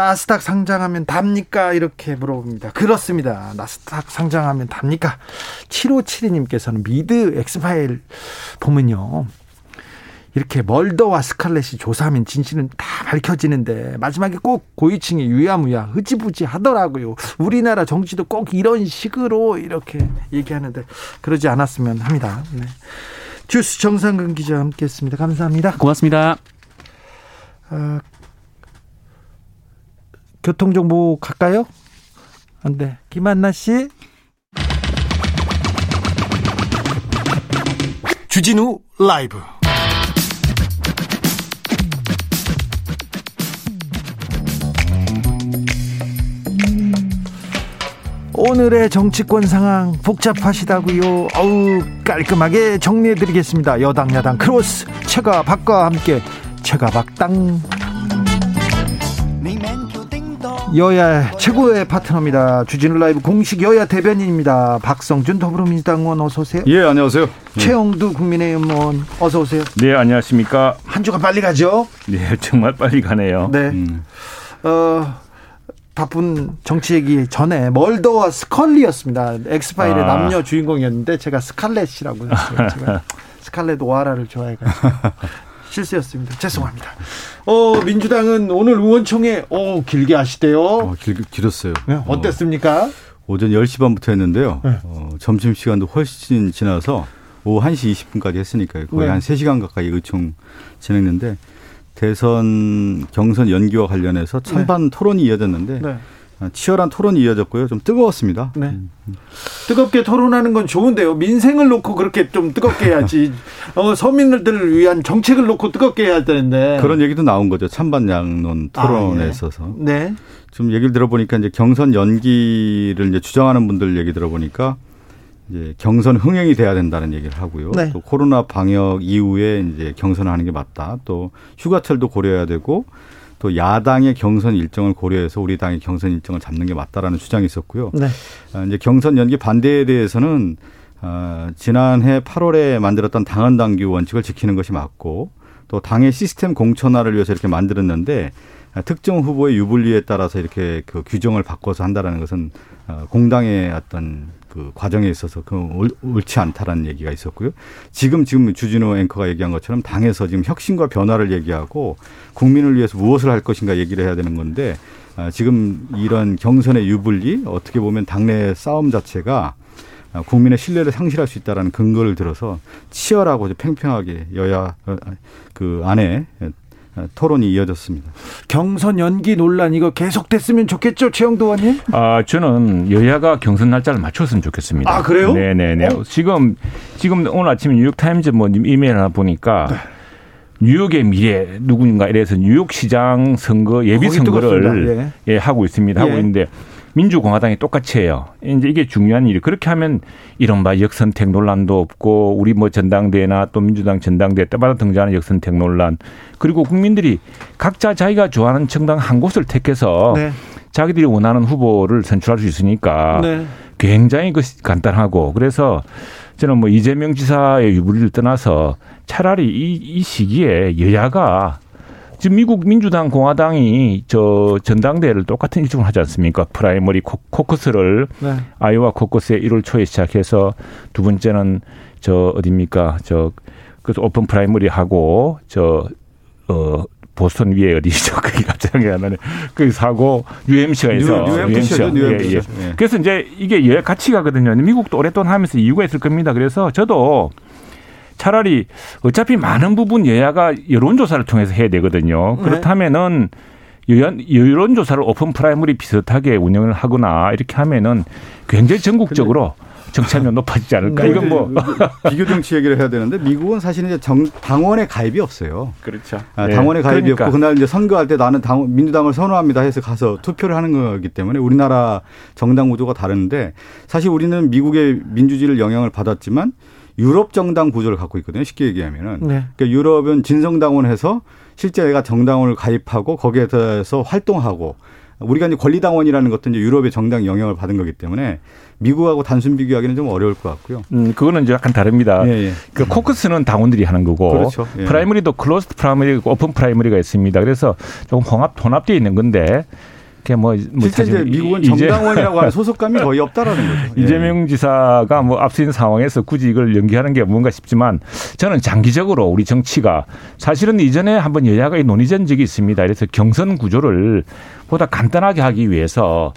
나스닥 상장하면 답니까? 이렇게 물어봅니다. 그렇습니다. 나스닥 상장하면 답니까? 7572님께서는 미드 엑스파일 보면요. 이렇게 멀더와 스칼렛이 조사하면 진실은 다 밝혀지는데 마지막에 꼭 고위층이 유야무야 흐지부지 하더라고요. 우리나라 정치도 꼭 이런 식으로 이렇게 얘기하는데 그러지 않았으면 합니다. 네. 주스 정상근 기자 함께했습니다. 감사합니다. 고맙습니다. 아, 교통정보 갈까요? 안 돼. 김한나 씨. 주진우 라이브. 오늘의 정치권 상황 복잡하시다고요. 어우 깔끔하게 정리해드리겠습니다. 여당 야당 크로스 최가 박과 함께 최가 박당. 여야 최고의 파트너입니다. 주진우 라이브 공식 여야 대변인입니다. 박성준 더불어민주당 의원 어서 오세요. 예, 안녕하세요. 최형두 국민의힘 의원 어서 오세요. 네, 안녕하십니까. 한 주가 빨리 가죠? 네, 정말 빨리 가네요. 네. 음. 어, 바쁜 정치 얘기 전에 멀더와 스컬리였습니다. 엑스파일의 아. 남녀 주인공이었는데 제가 스칼렛이라고 했어요. 제가 스칼렛 오하라를 좋아해가지고. 실수였습니다. 죄송합니다. 어, 민주당은 오늘 의원총회 어, 길게 하시대요. 어, 길, 길었어요. 네, 어땠습니까? 어, 오전 10시 반부터 했는데요. 네. 어, 점심 시간도 훨씬 지나서 오후 1시 20분까지 했으니까요. 거의 네. 한 3시간 가까이 의총 진행했는데 대선 경선 연기와 관련해서 찬반 네. 토론이 이어졌는데 네. 아, 치열한 토론이 이어졌고요. 좀 뜨거웠습니다. 네. 음. 뜨겁게 토론하는 건 좋은데요. 민생을 놓고 그렇게 좀 뜨겁게 해야지. 어, 서민들을 위한 정책을 놓고 뜨겁게 해야 되는데. 그런 얘기도 나온 거죠. 찬반 양론 토론에 아, 예. 있어서. 네. 좀 얘기를 들어보니까 이제 경선 연기를 이제 주장하는 분들 얘기 들어보니까 이제 경선 흥행이 돼야 된다는 얘기를 하고요. 네. 또 코로나 방역 이후에 이제 경선을 하는 게 맞다. 또 휴가철도 고려해야 되고 또 야당의 경선 일정을 고려해서 우리 당의 경선 일정을 잡는 게 맞다라는 주장이 있었고요. 네. 아, 이제 경선 연기 반대에 대해서는 어, 지난해 8월에 만들었던 당헌 당규 원칙을 지키는 것이 맞고 또 당의 시스템 공천화를 위해서 이렇게 만들었는데 특정 후보의 유불리에 따라서 이렇게 그 규정을 바꿔서 한다라는 것은 어, 공당의 어떤 그 과정에 있어서 그 옳지 않다라는 얘기가 있었고요. 지금 지금 주진우 앵커가 얘기한 것처럼 당에서 지금 혁신과 변화를 얘기하고 국민을 위해서 무엇을 할 것인가 얘기를 해야 되는 건데 아, 지금 이런 경선의 유불리 어떻게 보면 당내 싸움 자체가 국민의 신뢰를 상실할 수 있다라는 근거를 들어서 치열하고 팽팽하게 여야 어, 그 안에 토론이 이어졌습니다. 경선 연기 논란 이거 계속됐으면 좋겠죠, 최영도 의원님? 아 저는 여야가 경선 날짜를 맞췄으면 좋겠습니다. 아 그래요? 네네네. 어? 지금 지금 오늘 아침에 뉴욕 타임즈 뭐 이메일 하나 보니까. 네. 뉴욕의 미래 누구인가 이래서 뉴욕 시장 선거 예비 선거를 예. 예. 하고 있습니다. 하고 예. 있는데 민주공화당이 똑같이 해요. 이제 이게 중요한 일이 그렇게 하면 이른바 역선택 논란도 없고 우리 뭐 전당대회나 또 민주당 전당대회 때마다 등장하는 역선택 논란 그리고 국민들이 각자 자기가 좋아하는 정당 한 곳을 택해서 네. 자기들이 원하는 후보를 선출할 수 있으니까 네. 굉장히 그 간단하고 그래서 저는 뭐 이재명 지사의 유불리를 떠나서 차라리 이, 이 시기에 여야가 지금 미국 민주당 공화당이 저 전당대회를 똑같은 일정을 하지 않습니까? primary 코, 커스를 네. 아이오와 코커스에 1월 초에 시작해서 두 번째는 저 어딥니까? 저 그래서 오픈 프라이머리 하고 저어 보스턴 위에 어디죠? 그게 갑자기 안 나네. 그 사고 UMC가에서 UMC가 UMC. 예, 예. 예. 그래서 이제 이게 예 같이 가거든요. 미국도 오랫동안 하면서 이유가 있을 겁니다. 그래서 저도 차라리 어차피 많은 부분 여야가 여론조사를 통해서 해야 되거든요. 네. 그렇다면은 여론조사를 open primary 비슷하게 운영을 하거나 이렇게 하면은 굉장히 전국적으로 정치 참여 높아지지 않을까? 이건 뭐 비교 정치 얘기를 해야 되는데 미국은 사실 이제 정, 당원의 가입이 없어요. 그렇죠. 아, 당원의 네. 가입이 그러니까. 없고 그날 이제 선거할 때 나는 당, 민주당을 선호합니다 해서 가서 투표를 하는 거기 때문에 우리나라 정당 구조가 다른데 사실 우리는 미국의 민주주의를 영향을 받았지만 유럽 정당 구조를 갖고 있거든요. 쉽게 얘기하면은. 네. 그러니까 유럽은 진성당원해서 실제 내가 정당원을 가입하고 거기에 대해서 활동하고 우리가 이제 권리당원이라는 것도 이제 유럽의 정당 영향을 받은 거기 때문에 미국하고 단순 비교하기는 좀 어려울 것 같고요. 음, 그거는 이제 약간 다릅니다. 예, 예. 그 코커스는 당원들이 하는 거고 그렇죠. 예. primary도 closed primary, open primary가 있습니다. 그래서 조금 혼합 혼합되어 있는 건데 뭐, 뭐 실제 이제 미국은 정당원이라고 하는 소속감이 거의 없다라는 거죠. 예. 이재명 지사가 뭐 앞서 상황에서 굳이 이걸 연기하는 게 뭔가 싶지만 저는 장기적으로 우리 정치가 사실은 이전에 한번 여야가 논의된 적이 있습니다. 그래서 경선 구조를 보다 간단하게 하기 위해서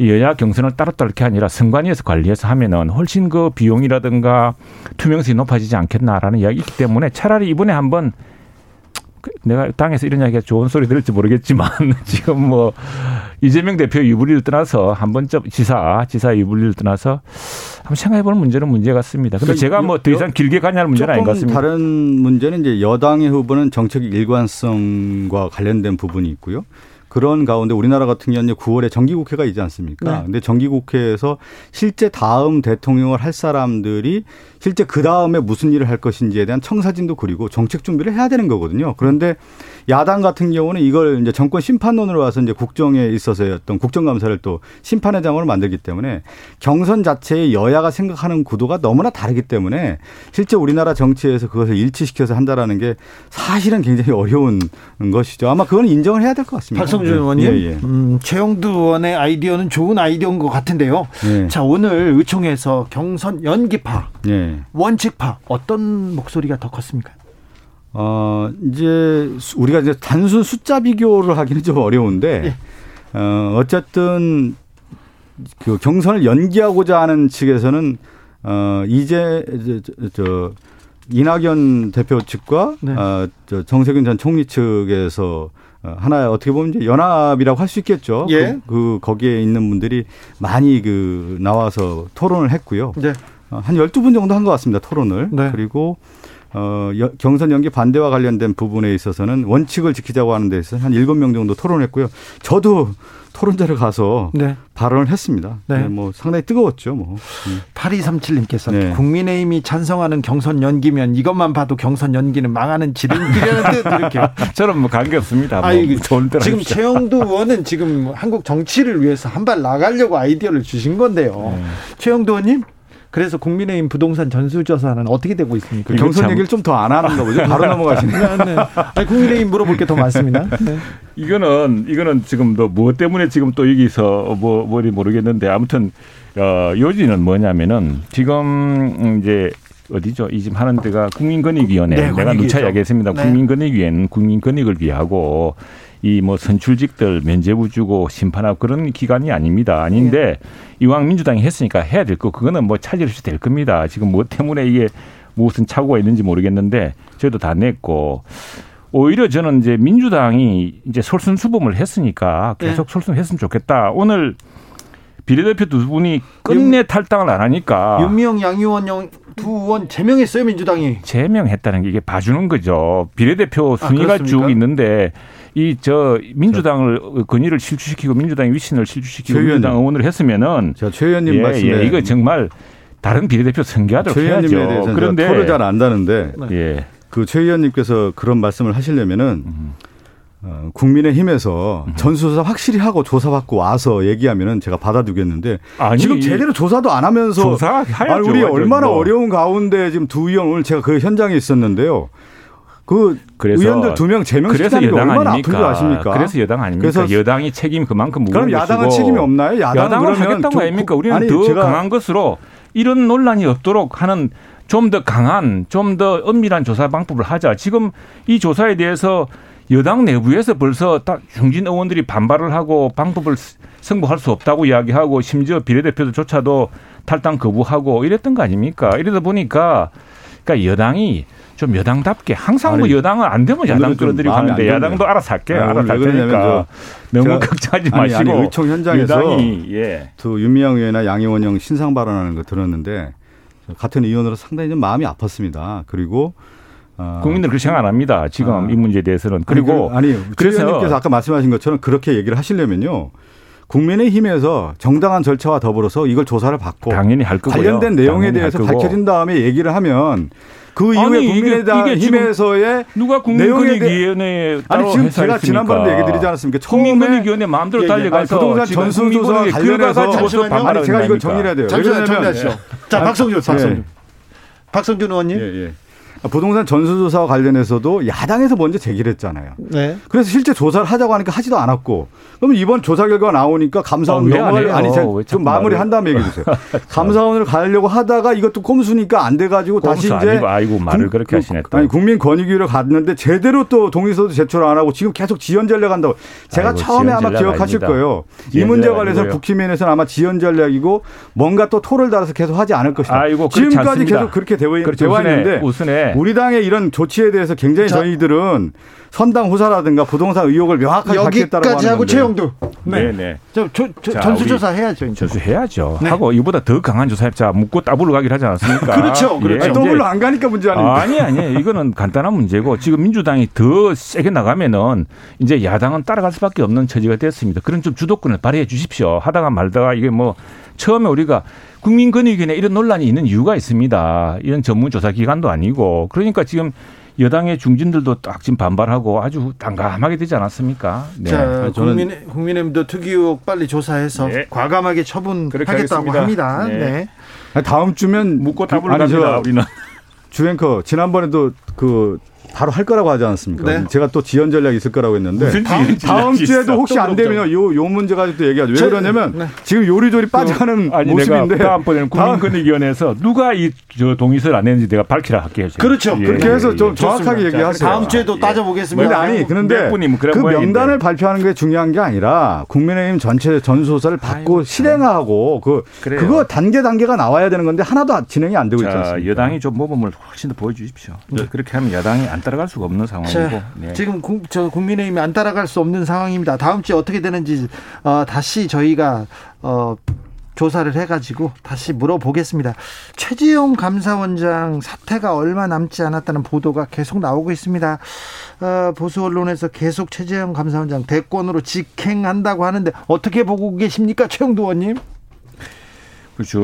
여야 경선을 따로따로 이렇게 아니라 선관위에서 관리해서 하면은 훨씬 그 비용이라든가 투명성이 높아지지 않겠나라는 이야기 있기 때문에 차라리 이번에 한번 그 내가 당에서 이런 이야기가 좋은 소리 들을지 모르겠지만 지금 뭐 이재명 대표 유불리를 떠나서 한 번쯤 지사 지사 유불리를 떠나서 한번 생각해보는 문제는 문제 같습니다. 근데 그러니까 제가 뭐 더 이상 길게 가냐는 문제는 아닌 것 같습니다. 다른 문제는 이제 여당의 후보는 정책 일관성과 관련된 부분이 있고요. 그런 가운데 우리나라 같은 경우는 9월에 정기국회가 있지 않습니까? 네. 근데 정기국회에서 실제 다음 대통령을 할 사람들이 실제 그 다음에 무슨 일을 할 것인지에 대한 청사진도 그리고 정책 준비를 해야 되는 거거든요. 그런데 야당 같은 경우는 이걸 이제 정권 심판론으로 와서 이제 국정에 있어서의 어떤 국정감사를 또 심판의 장으로 만들기 때문에 경선 자체의 여야가 생각하는 구도가 너무나 다르기 때문에 실제 우리나라 정치에서 그것을 일치시켜서 한다라는 게 사실은 굉장히 어려운 것이죠. 아마 그건 인정을 해야 될 것 같습니다. 박성준 네. 의원님, 예, 예. 음, 최영두 의원의 아이디어는 좋은 아이디어인 것 같은데요. 예. 자 오늘 의총에서 경선 연기파. 예. 원칙파 어떤 목소리가 더 컸습니까? 어, 이제 우리가 이제 단순 숫자 비교를 하기는 좀 어려운데 예. 어, 어쨌든 그 경선을 연기하고자 하는 측에서는 어, 이제 저, 저 이낙연 대표 측과 네. 어, 저 정세균 전 총리 측에서 어, 하나의 어떻게 보면 이제 연합이라고 할 수 있겠죠. 예. 그, 그, 거기에 있는 분들이 많이 그 나와서 토론을 했고요. 네. 어, 한 12분 정도 한 것 같습니다. 토론을. 네. 그리고 어, 경선 연기 반대와 관련된 부분에 있어서는 원칙을 지키자고 하는 데 있어서 한 7명 정도 토론했고요. 저도 토론자를 가서 네. 발언을 했습니다. 네. 네. 뭐 상당히 뜨거웠죠. 뭐. 8237님께서 네. 국민의힘이 찬성하는 경선 연기면 이것만 봐도 경선 연기는 망하는 지름길이라는 듯 이렇게. 저는 뭐 관계없습니다. 뭐 지금. 최영두 의원은 지금 한국 정치를 위해서 한 발 나가려고 아이디어를 주신 건데요. 네. 최영두 의원님 그래서 국민의힘 부동산 전수조사는 어떻게 되고 있습니까? 경선 얘기를 좀 더 안 하는가 보죠. 바로 넘어가시네요. 네, 네. 국민의힘 물어볼 게 더 많습니다. 네. 이거는 이거는 지금 또 무엇 때문에 지금 또 여기서 뭐 뭐리 모르겠는데 아무튼 어, 요지는 뭐냐면은 지금 이제 어디죠? 이 지금 하는 데가 국민권익위원회. 네, 내가 누차 이야기했습니다. 네. 국민권익위원회는 국민권익을 위하고 이 뭐 선출직들 면제부 주고 심판하고 그런 기관이 아닙니다. 아닌데 네. 이왕 민주당이 했으니까 해야 될 거 그거는 뭐 차질 없이 될 겁니다. 지금 뭐 때문에 이게 무슨 착오가 있는지 모르겠는데 저희도 다 냈고 오히려 저는 이제 민주당이 이제 솔선수범을 했으니까 계속 네. 솔선했으면 좋겠다. 오늘 비례대표 두 분이 끝내 탈당을 안 하니까 윤미영 양 의원 두 의원 제명했어요 민주당이 제명했다는 게 이게 봐주는 거죠 비례대표 아, 순위가 아, 쭉 있는데 이 저 민주당을 권위를 실추시키고 민주당의 위신을 실추시키고 민주당 의원을 했으면은 최 의원님 예, 말씀에 예, 이거 정말 다른 비례대표 선거하도록 해야죠. 그런데 토를 잘 안다는데 예. 그최 의원님께서 그런 말씀을 하시려면은 음. 어, 국민의힘에서 전수조사 확실히 하고 조사받고 와서 얘기하면은 제가 받아두겠는데 아니, 지금 제대로 조사도 안 하면서 조사 우리 얼마나 뭐. 어려운 가운데 지금 두 의원 오늘 제가 그 현장에 있었는데요. 그 그래서 의원들 두 명 제명 그래서 여당 얼마나 아닙니까? 아픈 줄 아십니까? 그래서 여당 아닙니까? 그래서 여당이 책임 그만큼 무거운 그럼 야당은 것이고 책임이 없나요? 야당은 하겠다는 거 아닙니까? 우리는 아니, 더 강한 것으로 이런 논란이 없도록 하는 좀 더 강한, 좀 더 엄밀한 조사 방법을 하자. 지금 이 조사에 대해서 여당 내부에서 벌써 딱 중진 의원들이 반발을 하고 방법을 승부할 수 없다고 이야기하고 심지어 비례대표조차도 탈당 거부하고 이랬던 거 아닙니까? 이러다 보니까 그러니까 여당이 좀 여당답게 항상 뭐 여당은 안 되면 야당 끌어들이고 하는데 야당도 알아서 할게 요 알아서 할 테니까 너무 걱정하지 마시고 아니, 아니, 의총 현장에서 여당이, 예. 또 윤미향 의원이나 양의원 형 신상 발언하는 거 들었는데 같은 의원으로 상당히 좀 마음이 아팠습니다. 그리고 어. 국민들 그렇게 생각 안 합니다. 지금 아. 이 문제에 대해서는. 그리고 아니, 그, 아니 그래서 아까 말씀하신 것처럼 그렇게 얘기를 하시려면요. 국민의힘에서 정당한 절차와 더불어서 이걸 조사를 받고 당연히 할 거고요. 관련된 내용에 대해서 밝혀진 다음에 얘기를 하면 그 이후에 국민의힘에서의 누가 국민권익위원회 아니 지금 제가 지난번에 얘기 드리지 않았습니까? 국민권익위원회 마음대로 예, 예. 달려가서 부동산 전수조사 관련해서 아니 제가 이걸 정리해야 돼요. 잠시만요. 정리하시죠. 자 박성준, 박성준, 박성준 의원님. 부동산 전수조사와 관련해서도 야당에서 먼저 제기를 했잖아요. 네. 그래서 실제 조사를 하자고 하니까 하지도 않았고 그러면 이번 조사 결과가 나오니까 감사원을 어, 아니 좀 마무리 한 다음에 얘기해 주세요. 감사원을 가려고 하다가 이것도 꼼수니까 안 돼가지고 다시 이제 아니고, 아이고 말을 국, 그렇게 하시네. 또. 아니 국민권익위를 갔는데 제대로 또 동의서도 제출 안 하고 지금 계속 지연 전략 한다고 제가 아이고, 처음에 아마 기억하실 아닙니다. 거예요. 이 문제 관련해서 국힘에서는 아마 지연 전략이고 뭔가 또 토를 달아서 계속 하지 않을 것이다. 아이고, 지금까지 계속 그렇게 되어 있는데 우선에 우리 당의 이런 조치에 대해서 굉장히 자, 저희들은 선당 후사라든가 부동산 의혹을 명확하게 여기까지 하고 최형두. 네, 네. 저, 저, 저 전수조사 해야죠. 전수해야죠. 네. 하고 이보다 더 강한 조사자 묻고 따블로 가기로 하지 않았습니까? 그렇죠. 그렇죠. 예, 더블로 안 가니까 문제 아닙니까? 아니 아니 이거는 간단한 문제고 지금 민주당이 더 세게 나가면은 이제 야당은 따라갈 수밖에 없는 처지가 됐습니다. 그런 좀 주도권을 발휘해 주십시오. 하다가 말다가 이게 뭐 처음에 우리가 국민권익위원회 이런 논란이 있는 이유가 있습니다. 이런 전문조사 기관도 아니고 그러니까 지금 여당의 중진들도 딱 지금 반발하고 아주 난감하게 되지 않았습니까? 네. 자, 국민, 국민의힘도 특이 의혹 빨리 조사해서 네. 과감하게 처분하겠다고 합니다. 네. 네. 다음 주면 묻고 답을 갑니다. 우리는. 주앵커 지난번에도 그 바로 할 거라고 하지 않았습니까? 네. 제가 또 지연 전략이 있을 거라고 했는데 다음, 다음 주에도 혹시 안 되면 요, 요 문제 가지고 또 얘기하죠. 왜 그러냐면 네. 지금 요리조리 빠져가는 아니, 모습인데 다음번에는 국민권익위원회에서 누가 이 저 동의서를 안 했는지 내가 밝히라 할게요. 제가. 그렇죠. 예, 그렇게 해서 좀 예, 정확하게 얘기하세요. 다음 주에도 예. 따져보겠습니다. 아니 그런데 그 명단을 발표하는 게 중요한 게 아니라 국민의힘 전체 전수조사를 받고 아이고, 실행하고 그 그래요. 그거 단계 단계가 나와야 되는 건데 하나도 진행이 안 되고 있지 않습니까? 여당이 좀 모범을 훨씬 더 보여주십시오. 네. 그렇게 하면 야당이 안 따라갈 수가 없는 상황이고 자, 네. 지금 구, 저 국민의힘이 안 따라갈 수 없는 상황입니다. 다음 주에 어떻게 되는지 어, 다시 저희가 어, 조사를 해가지고 다시 물어보겠습니다. 최지용 감사원장 사태가 얼마 남지 않았다는 보도가 계속 나오고 있습니다. 어, 보수 언론에서 계속 최재형 감사원장 대권으로 직행한다고 하는데 어떻게 보고 계십니까, 최영도 의원님? 그렇죠.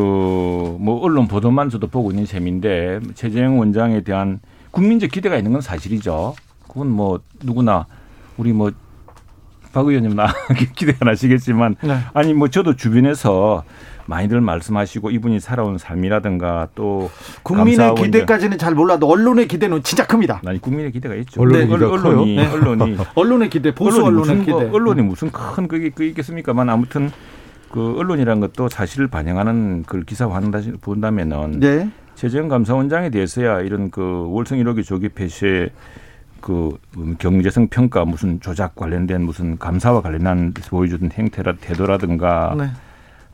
뭐 언론 보도만 저도 보고 있는 셈인데 최재형 원장에 대한 국민적 기대가 있는 건 사실이죠. 그건 뭐 누구나 우리 뭐 박 의원님 나 기대 안 하시겠지만 네. 아니 뭐 저도 주변에서 많이들 말씀하시고 이분이 살아온 삶이라든가 또 국민의 기대까지는 잘 몰라도 언론의 기대는 진짜 큽니다. 아니 국민의 기대가 있죠. 언론이 네, 언론이 네. 언론이 언론의 기대 보수 언론의 기대. 뭐, 언론이 무슨 큰 그게 그 있겠습니까만 아무튼 그 언론이라는 것도 사실을 반영하는 그 기사화한다 본다면은 네. 최재형 감사원장에 대해서야 이런 그 월성 1호기 조기 폐쇄 그 경제성 평가 무슨 조작 관련된 무슨 감사와 관련한 보여주던 행태라 태도라든가 네.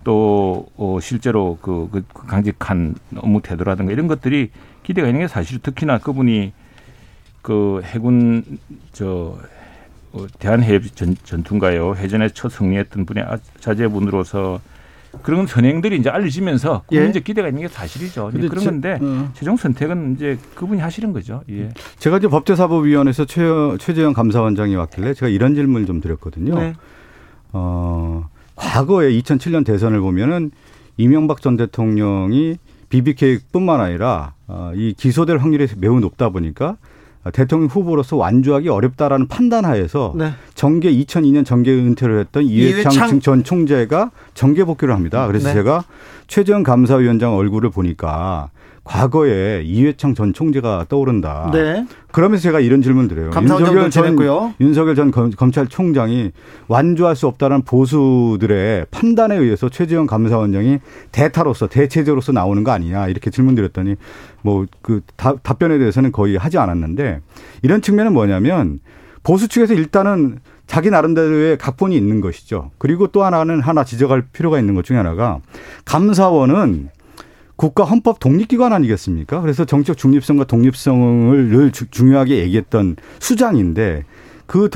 또 어, 실제로 그, 그 강직한 업무 태도라든가 이런 것들이 기대가 있는 게 사실 특히나 그분이 그 해군 저 어, 대한해협 전, 전투인가요? 해전에 첫 승리했던 분의 아, 자제분으로서 그런 선행들이 이제 알려지면서 국민적 예. 기대가 있는 게 사실이죠. 그런 제, 건데 어. 최종 선택은 이제 그분이 하시는 거죠. 예. 제가 이제 법제사법위원회에서 최, 최재형 감사원장이 왔길래 제가 이런 질문을 좀 드렸거든요. 네. 어, 과거에 2007년 대선을 보면은 이명박 전 대통령이 BBK뿐만 아니라 어, 이 기소될 확률이 매우 높다 보니까 대통령 후보로서 완주하기 어렵다라는 판단하에서 네. 정계 2002년 정계 은퇴를 했던 이회창, 이회창 전 총재가 정계 복귀를 합니다. 그래서 네. 제가 최재형 감사위원장 얼굴을 보니까 과거에 이회창 전 총재가 떠오른다. 네. 그러면서 제가 이런 질문 드려요. 윤석열 전, 윤석열 전 검 찰총장이 완주할 수 없다는 보수들의 판단에 의해서 최재형 감사원장이 대타로서 대체제로서 나오는 거 아니냐 이렇게 질문 드렸더니 뭐 그 답변에 대해서는 거의 하지 않았는데 이런 측면은 뭐냐면 보수 측에서 일단은 자기 나름대로의 각본이 있는 것이죠. 그리고 또 하나는 하나 지적할 필요가 있는 것 중에 하나가 감사원은 국가 헌법 독립기관 아니겠습니까? 그래서 정책 중립성과 독립성을 늘 중요하게 얘기했던 수장인데 그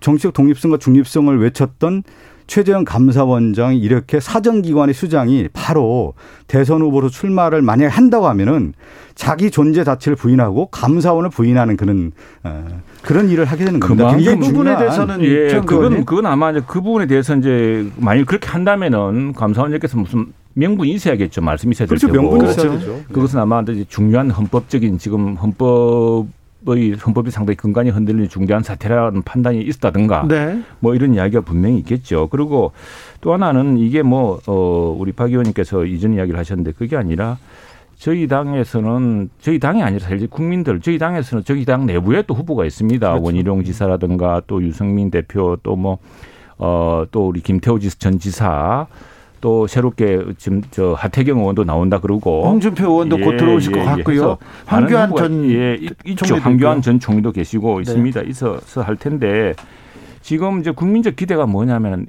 정책 독립성과 중립성을 외쳤던 최재형 감사원장이 이렇게 사정기관의 수장이 바로 대선 후보로 출마를 만약에 한다고 하면은 자기 존재 자체를 부인하고 감사원을 부인하는 그런 어, 그런 일을 하게 되는 겁니다. 이 부분에 대해서는 예, 그건 그건 아마 이제 그 부분에 대해서 이제 만약 그렇게 한다면은 감사원장께서 무슨 명분이 있어야겠죠. 말씀이 있어야 될 그렇죠. 테고. 명분이 있어야 되죠. 그것은 아마 이제 중요한 헌법적인 지금 헌법 의 헌법이 상당히 근간이 흔들리는 중대한 사태라는 판단이 있었다든가 네. 뭐 이런 이야기가 분명히 있겠죠. 그리고 또 하나는 이게 뭐 어, 우리 박 의원님께서 이전 이야기를 하셨는데 그게 아니라 저희 당에서는 저희 당이 아니라 사실 국민들 저희 당에서는 저희 당 내부에 또 후보가 있습니다. 그렇죠. 원희룡 지사라든가 또 유승민 대표 또 뭐 어, 또 우리 김태호 전 지사 또 새롭게 지금 저 하태경 의원도 나온다 그러고 홍준표 의원도 예, 곧 들어오실 예, 것 같고요. 황교안 전 예, 있죠. 황교안 전 총리도 계시고 네. 있습니다. 있어서 할 텐데 지금 이제 국민적 기대가 뭐냐면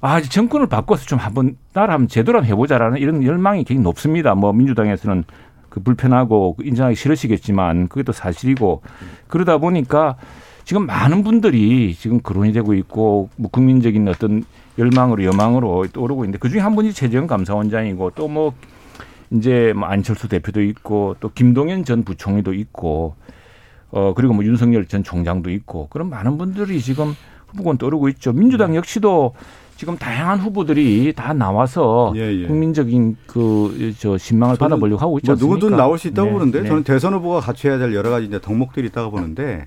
아, 정권을 바꿔서 좀 한번 나라 한번 제대로 해보자라는 이런 열망이 굉장히 높습니다. 뭐 민주당에서는 그 불편하고 인정하기 싫으시겠지만 그게 또 사실이고 그러다 보니까 지금 많은 분들이 지금 거론이 되고 있고 뭐 국민적인 어떤 열망으로 여망으로 떠오르고 있는데 그중에 한 분이 최재형 감사원장이고 또 뭐 이제 뭐 안철수 대표도 있고 또 김동연 전 부총리도 있고 어 그리고 뭐 윤석열 전 총장도 있고 그런 많은 분들이 지금 후보군 떠오르고 있죠. 민주당 네. 역시도 지금 다양한 후보들이 다 나와서 예, 예. 국민적인 그 저 신망을 받아보려고 하고 있죠. 뭐 누구든 나올 수 있다고 네, 보는데 네. 저는 대선 후보가 갖춰야 될 여러 가지 이제 덕목들이 있다고 보는데 어,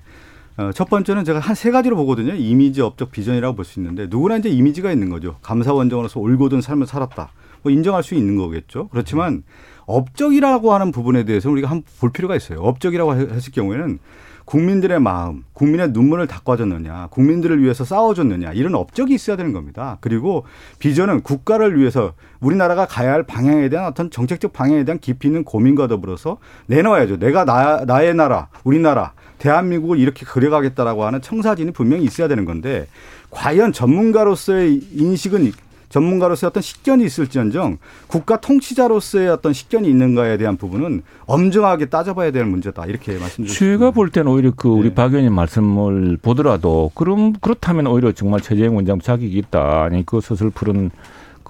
첫 번째는 제가 한 세 가지로 보거든요. 이미지, 업적, 비전이라고 볼 수 있는데 누구나 이제 이미지가 있는 거죠. 감사원장으로서 올곧은 삶을 살았다. 뭐 인정할 수 있는 거겠죠. 그렇지만 업적이라고 하는 부분에 대해서 우리가 한번볼 필요가 있어요. 업적이라고 했을 경우에는 국민들의 마음, 국민의 눈물을 닦아줬느냐, 국민들을 위해서 싸워줬느냐 이런 업적이 있어야 되는 겁니다. 그리고 비전은 국가를 위해서 우리나라가 가야 할 방향에 대한 어떤 정책적 방향에 대한 깊이 있는 고민과 더불어서 내놓아야죠. 내가 나, 나의 나라, 우리나라 대한민국을 이렇게 그려가겠다라고 하는 청사진이 분명히 있어야 되는 건데 과연 전문가로서의 인식은 전문가로서의 어떤 식견이 있을지언정 국가 통치자로서의 어떤 식견이 있는가에 대한 부분은 엄정하게 따져봐야 될 문제다 이렇게 말씀드립니다. 제가 볼 때는 오히려 그 우리 네. 박 의원님 말씀을 보더라도 그럼 그렇다면 오히려 정말 최재형 원장 자격이 있다 아니 그 서슬 푸른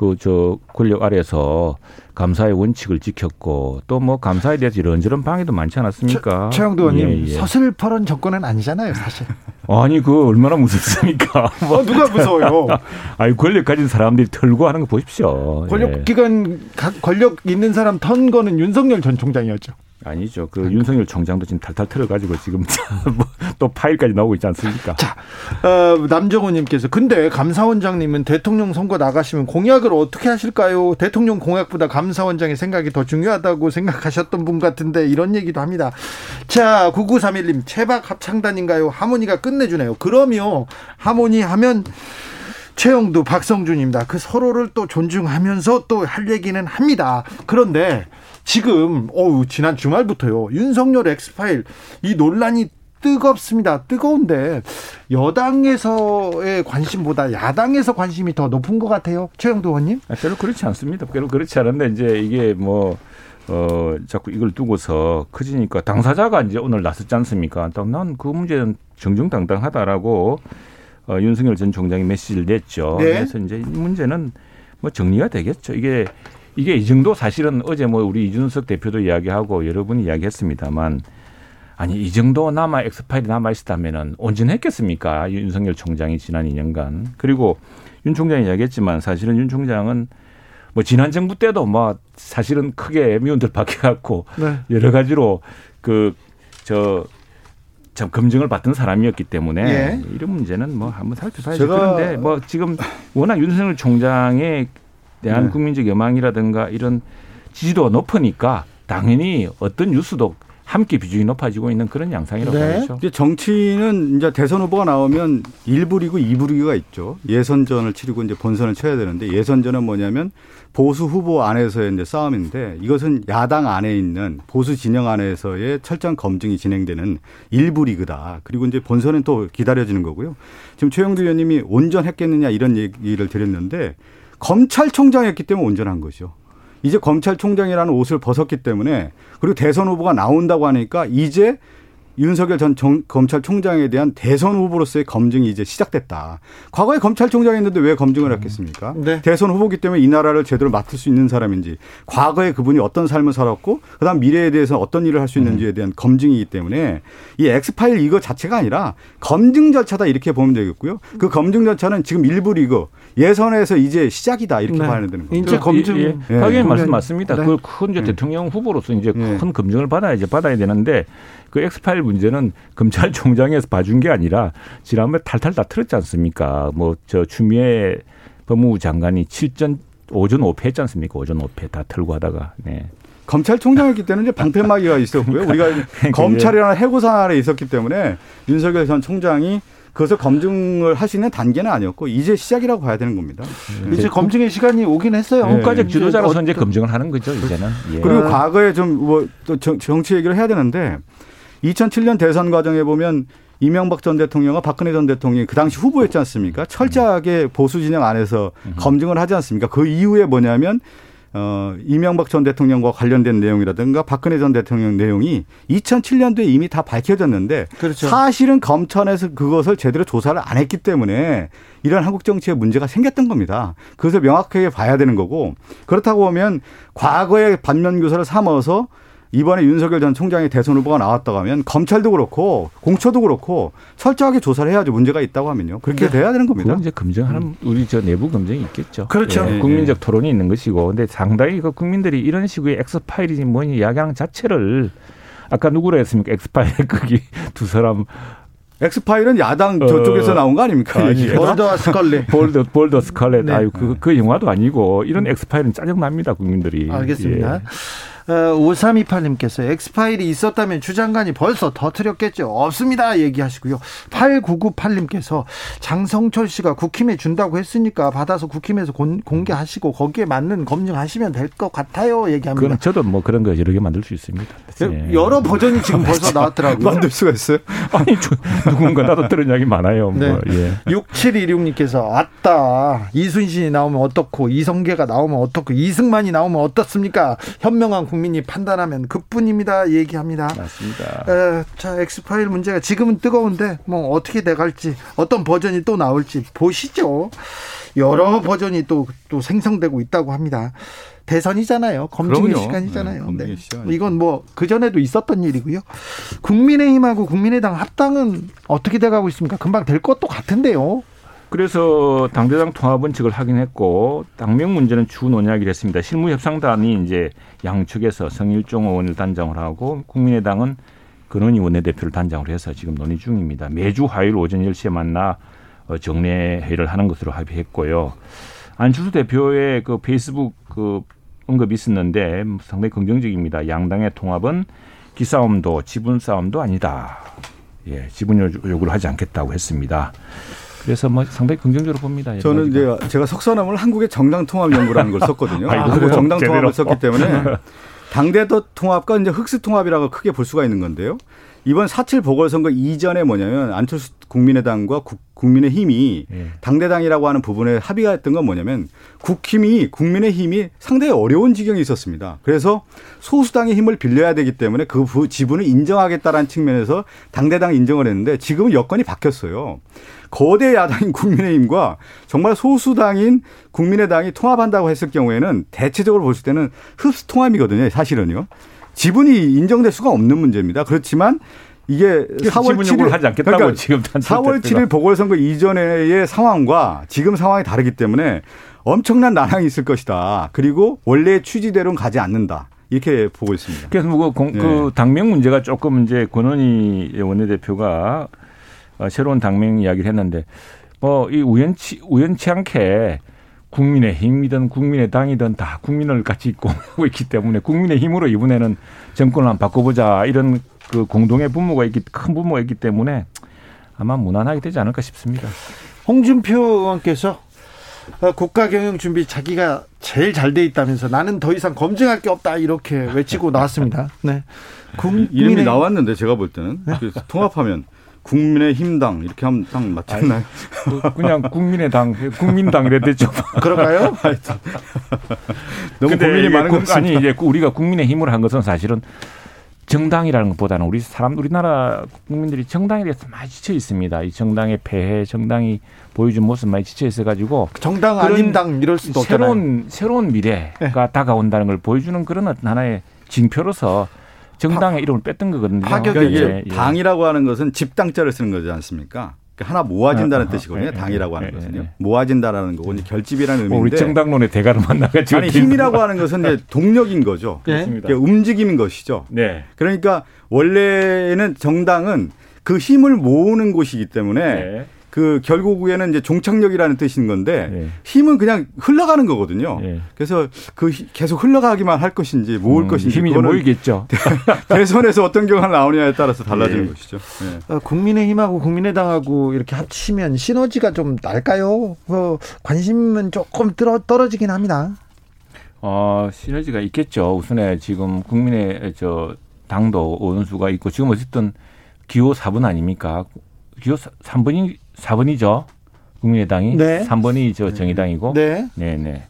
그 저 권력 아래서 감사의 원칙을 지켰고 또 뭐 감사에 대해서 이런저런 방해도 많지 않았습니까? 최 영도 의원님 예, 예. 서슬퍼런 정권은 아니잖아요, 사실. 아니 그 얼마나 무섭습니까? 뭐. 어, 누가 무서워요? 아니 권력 가진 사람들이 털고 하는 거 보십시오. 권력 예. 기관 권력 있는 사람 턴 거는 윤석열 전 총장이었죠. 아니죠. 그 아니. 윤석열 총장도 지금 탈탈 털어가지고 지금 뭐또 파일까지 나오고 있지 않습니까? 자, 어, 남정호님께서 근데 감사원장님은 대통령 선거 나가시면 공약을 어떻게 하실까요? 대통령 공약보다 감사원장의 생각이 더 중요하다고 생각하셨던 분 같은데 이런 얘기도 합니다. 자, 9931님 채박 합창단인가요? 하모니가 끝내주네요. 그러면 하모니 하면 최영두, 박성준입니다. 그 서로를 또 존중하면서 또 할 얘기는 합니다. 그런데 지금 어우 지난 주말부터요 윤석열 엑스파일 이 논란이 뜨겁습니다. 뜨거운데 여당에서의 관심보다 야당에서 관심이 더 높은 것 같아요. 최영도 의원님? 아, 별로 그렇지 않습니다. 별로 그렇지 않은데 이제 이게 뭐 어, 자꾸 이걸 두고서 커지니까 당사자가 이제 오늘 나섰지 않습니까? 난 그 문제는 정정당당하다라고 어, 윤석열 전 총장이 메시지를 냈죠. 네. 그래서 이제 이 문제는 뭐 정리가 되겠죠. 이게 이게 이 정도 사실은 어제 뭐 우리 이준석 대표도 이야기하고 여러분이 이야기했습니다만 아니 이 정도 남아 엑스파일이 남아 있었다면은 온전했겠습니까 윤석열 총장이 지난 2년간 그리고 윤 총장이 이야기했지만 사실은 윤 총장은 뭐 지난 정부 때도 뭐 사실은 크게 미운들 박혀갖고 네. 여러 가지로 그저 검증을 받던 사람이었기 때문에 예. 이런 문제는 뭐 한번 살펴봐야죠. 그런데 뭐 지금 워낙 윤석열 총장의 대한 네. 국민적 여망이라든가 이런 지지도가 높으니까 당연히 어떤 뉴스도 함께 비중이 높아지고 있는 그런 양상이라고 네. 보죠. 이제 정치는 이제 대선 후보가 나오면 1부 리그, 2부 리그가 있죠. 예선전을 치르고 이제 본선을 쳐야 되는데 예선전은 뭐냐면 보수 후보 안에서의 이제 싸움인데 이것은 야당 안에 있는 보수 진영 안에서의 철저한 검증이 진행되는 1부 리그다. 그리고 이제 본선은 또 기다려지는 거고요. 지금 최영두 의원님이 온전했겠느냐 이런 얘기를 드렸는데 검찰총장이었기 때문에 온전한 거죠. 이제 검찰총장이라는 옷을 벗었기 때문에 그리고 대선 후보가 나온다고 하니까 이제 윤석열 전 정, 검찰총장에 대한 대선 후보로서의 검증이 이제 시작됐다. 과거에 검찰총장이었는데 왜 검증을 했겠습니까? 네. 대선 후보기 때문에 이 나라를 제대로 맡을 수 있는 사람인지, 과거에 그분이 어떤 삶을 살았고, 그다음 미래에 대해서 어떤 일을 할 수 있는지에 대한 검증이기 때문에 이 엑스파일 이거 자체가 아니라 검증 절차다 이렇게 보면 되겠고요. 그 검증 절차는 지금 일부 리그 예선에서 이제 시작이다 이렇게 네. 봐야 되는 거죠. 이제 검증 예, 예. 하긴 말씀 맞습니다. 네. 그큰 이제 네. 대통령 후보로서 이제 네. 큰 검증을 받아야지 받아야 되는데 그 엑스파일 문제는 검찰총장에서 봐준 게 아니라 지난번에 탈탈 다 틀었지 않습니까? 뭐 저 추미애 법무부 장관이 7전 5전 5패 했지 않습니까? 5전 5패 다 틀고 하다가. 네. 검찰총장이었기 때문에 이제 방패막이가 있었고요. 우리가 그러니까 검찰이라는 해고산 아래 있었기 때문에 윤석열 전 총장이 그것을 검증을 할 수 있는 단계는 아니었고 이제 시작이라고 봐야 되는 겁니다. 네. 이제 검증의 시간이 오긴 했어요. 네. 국가적 지도자로서 이제 검증을 하는 거죠. 이제는. 예. 그리고 과거에 좀 뭐 또 정치 얘기를 해야 되는데 2007년 대선 과정에 보면 이명박 전 대통령과 박근혜 전 대통령이 그 당시 후보였지 않습니까? 철저하게 보수 진영 안에서 검증을 하지 않습니까? 그 이후에 뭐냐면 어, 이명박 전 대통령과 관련된 내용이라든가 박근혜 전 대통령 내용이 2007년도에 이미 다 밝혀졌는데 그렇죠. 사실은 검찰에서 그것을 제대로 조사를 안 했기 때문에 이런 한국 정치에 문제가 생겼던 겁니다. 그것을 명확하게 봐야 되는 거고 그렇다고 보면 과거의 반면 교사를 삼아서 이번에 윤석열 전 총장의 대선 후보가 나왔다고 하면 검찰도 그렇고 공수처도 그렇고 철저하게 조사를 해야죠. 문제가 있다고 하면요. 그렇게 네. 돼야 되는 겁니다. 이제 검증하는 음. 우리 저 내부 검증이 있겠죠. 그렇죠. 예, 국민적 토론이 있는 것이고. 근데 상당히 그 국민들이 이런 식의 엑스 파일이지 뭐니 이야기하는 자체를 아까 누구라 했습니까? 엑스 파일 거기 두 사람 엑스파일은 야당 어. 저쪽에서 나온 거 아닙니까? 아니, 멀더 스컬렛. 멀더, 멀더 스컬렛. 네. 아유, 그, 그 영화도 아니고 이런 엑스파일은 짜증납니다, 국민들이. 알겠습니다. 예. 5328님께서 어, 엑스파일이 있었다면 주 장관이 벌써 터트렸겠죠. 없습니다. 얘기하시고요. 8998님께서 장성철 씨가 국힘에 준다고 했으니까 받아서 국힘에서 공개하시고 거기에 맞는 검증하시면 될 것 같아요. 얘기합니다. 저도 뭐 그런 거 여러 개 만들 수 있습니다. 네. 여러 버전이 지금 벌써 나왔더라고요. 만들 수가 있어요? 아니, 누군가 나도 들은 이야기 많아요. 뭐. 네. 뭐, 예. 6716님께서 아따 이순신이 나오면 어떻고 이성계가 나오면 어떻고 이승만이 나오면 어떻습니까? 현명한 국민 국민이 판단하면 그뿐입니다. 얘기합니다. 맞습니다. 에, 자, 엑스파일 문제가 지금은 뜨거운데 뭐 어떻게 돼갈지 어떤 버전이 또 나올지 보시죠. 여러 버전이 또, 또 생성되고 있다고 합니다. 대선이잖아요. 검증의 그럼요. 시간이잖아요. 네, 네. 이건 뭐 그전에도 있었던 일이고요. 국민의힘하고 국민의당 합당은 어떻게 돼가고 있습니까? 금방 될 것도 같은데요. 그래서 당대당 통합은 즉을 하긴 했고 당명 문제는 주 논의하기로 했습니다. 실무협상단이 이제 양측에서 성일종 의원을 단장을 하고 국민의당은 근원희 원내대표를 단장으로 해서 지금 논의 중입니다. 매주 화요일 오전 10시에 만나 어, 정례 회의를 하는 것으로 합의했고요. 안철수 대표의 그 페이스북 그 언급이 있었는데 상당히 긍정적입니다. 양당의 통합은 기싸움도 지분 싸움도 아니다. 예, 지분 요구를 하지 않겠다고 했습니다. 그래서 뭐 상당히 긍정적으로 봅니다. 저는 이제 제가 석선함을 한국의 정당 통합 연구라는 걸 썼거든요. 아, 한국 정당 통합을 썼기 때문에 당대도 통합과 이제 흑수 통합이라고 크게 볼 수가 있는 건데요. 이번 4.7 보궐선거 이전에 뭐냐면 안철수 국민의당과 국, 민의힘이 예. 당대당이라고 하는 부분에 합의가 했던 건 뭐냐면 국힘이 국민의힘이 상당히 어려운 지경이 있었습니다. 그래서 소수당의 힘을 빌려야 되기 때문에 그 지분을 인정하겠다라는 측면에서 당대당 인정을 했는데 지금은 여건이 바뀌었어요. 거대 야당인 국민의힘과 정말 소수당인 국민의당이 통합한다고 했을 경우에는 대체적으로 볼 때는 흡수 통합이거든요. 사실은요. 지분이 인정될 수가 없는 문제입니다. 그렇지만 이게 4월 7일 하지 않겠다고 그러니까 지금 4월 7일 보궐선거 이전의 상황과 지금 상황이 다르기 때문에 엄청난 난항이 있을 것이다. 그리고 원래 취지대로는 가지 않는다. 이렇게 보고 있습니다. 그래서 뭐 그, 네. 그 당명 문제가 조금 이제 권원희 원내대표가 어, 새로운 당명 이야기를 했는데 뭐 이 우연치 우연치 않게 국민의 힘이든 국민의 당이든 다 국민을 같이 공유하고 있기 때문에 국민의 힘으로 이번에는 정권을 한번 바꿔보자 이런 그 공동의 분모가 있기 큰 분모가 있기 때문에 아마 무난하게 되지 않을까 싶습니다. 홍준표 의원께서 어, 국가 경영 준비 자기가 제일 잘 돼 있다면서 나는 더 이상 검증할 게 없다 이렇게 외치고 나왔습니다. 네. 국민의... 이름이 나왔는데 제가 볼 때는 네? 통합하면 국민의힘당 이렇게 하면 딱 맞잖아요. 그 그냥 국민의당, 국민당 이랬죠. 그럴까요? 너무 고민이 많은 것 아니 이제 우리가 국민의힘을 한 것은 사실은 정당이라는 것보다는 우리 사람 우리나라 국민들이 정당에 대해서 많이 지쳐 있습니다. 이 정당의 폐해, 정당이 보여준 모습 많이 지쳐 있어 가지고 정당 아닌 당 이럴 수도 새로운 없잖아요. 새로운 미래가 네. 다가온다는 걸 보여주는 그런 하나의 징표로서 정당의 이름을 뺐던 거거든요. 그러니까 이게 예. 당이라고 하는 것은 집당자를 쓰는 거지 않습니까? 그러니까 하나 모아진다는 아, 뜻이거든요. 아, 당이라고 하는 네, 것은요. 네. 모아진다라는 거고 이제 결집이라는 의미인데. 우리 정당론의 대가를 만나가지고. 아니 힘이라고 하는 것은 이제 동력인 거죠. 네. 그러니까 움직임인 것이죠. 네. 그러니까 원래는 정당은 그 힘을 모으는 곳이기 때문에. 네. 그 결국에는 이제 종착역이라는 뜻인 건데 네. 힘은 그냥 흘러가는 거거든요. 네. 그래서 그 계속 흘러가기만 할 것인지 모을 음, 것인지 힘이 모이겠죠. 대선에서 어떤 경우가 나오냐에 따라서 달라지는 네. 것이죠. 네. 어, 국민의힘하고 국민의당하고 이렇게 합치면 시너지가 좀 날까요? 어, 관심은 조금 떨어지긴 합니다. 어, 시너지가 있겠죠. 우선에 지금 국민의 저 당도 원수가 있고 지금 어쨌든 기호 4분 아닙니까? 기호 3번이 4번이죠. 국민의당이. 네. 3번이 저 정의당이고. 네. 네, 네.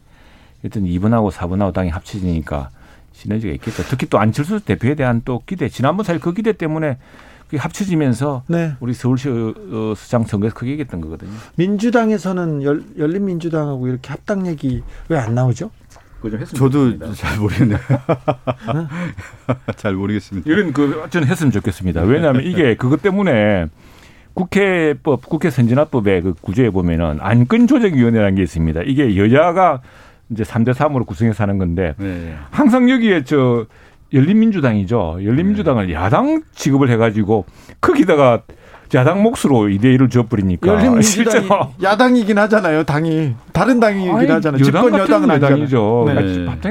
하여튼 2번하고 4번하고 당이 합쳐지니까 시너지가 있겠죠. 특히 또 안철수 대표에 대한 또 기대. 지난번 사실 그 기대 때문에 그게 합쳐지면서 네. 우리 서울시 어, 시장 선거에서 크게 이겼던 거거든요. 민주당에서는 열, 열린민주당하고 이렇게 합당 얘기 왜 안 나오죠? 저도. 잘 모르겠네요. 잘 모르겠습니다. 이런 그 저는 했으면 좋겠습니다. 왜냐하면 이게 그것 때문에 국회법, 국회 선진화법의 그 구조에 보면은 안건조정위원회라는 게 있습니다. 이게 여야가 이제 3대 3으로 구성해서 하는 건데 네. 항상 여기에 저 열린민주당이죠. 열린민주당을 네. 야당 취급을 해가지고 거기다가 야당 몫으로 이대1을 줘버리니까 실제로 야당이긴 하잖아요. 당이 다른 당이긴 아니, 하잖아요. 집권 여당은 아니죠. 네.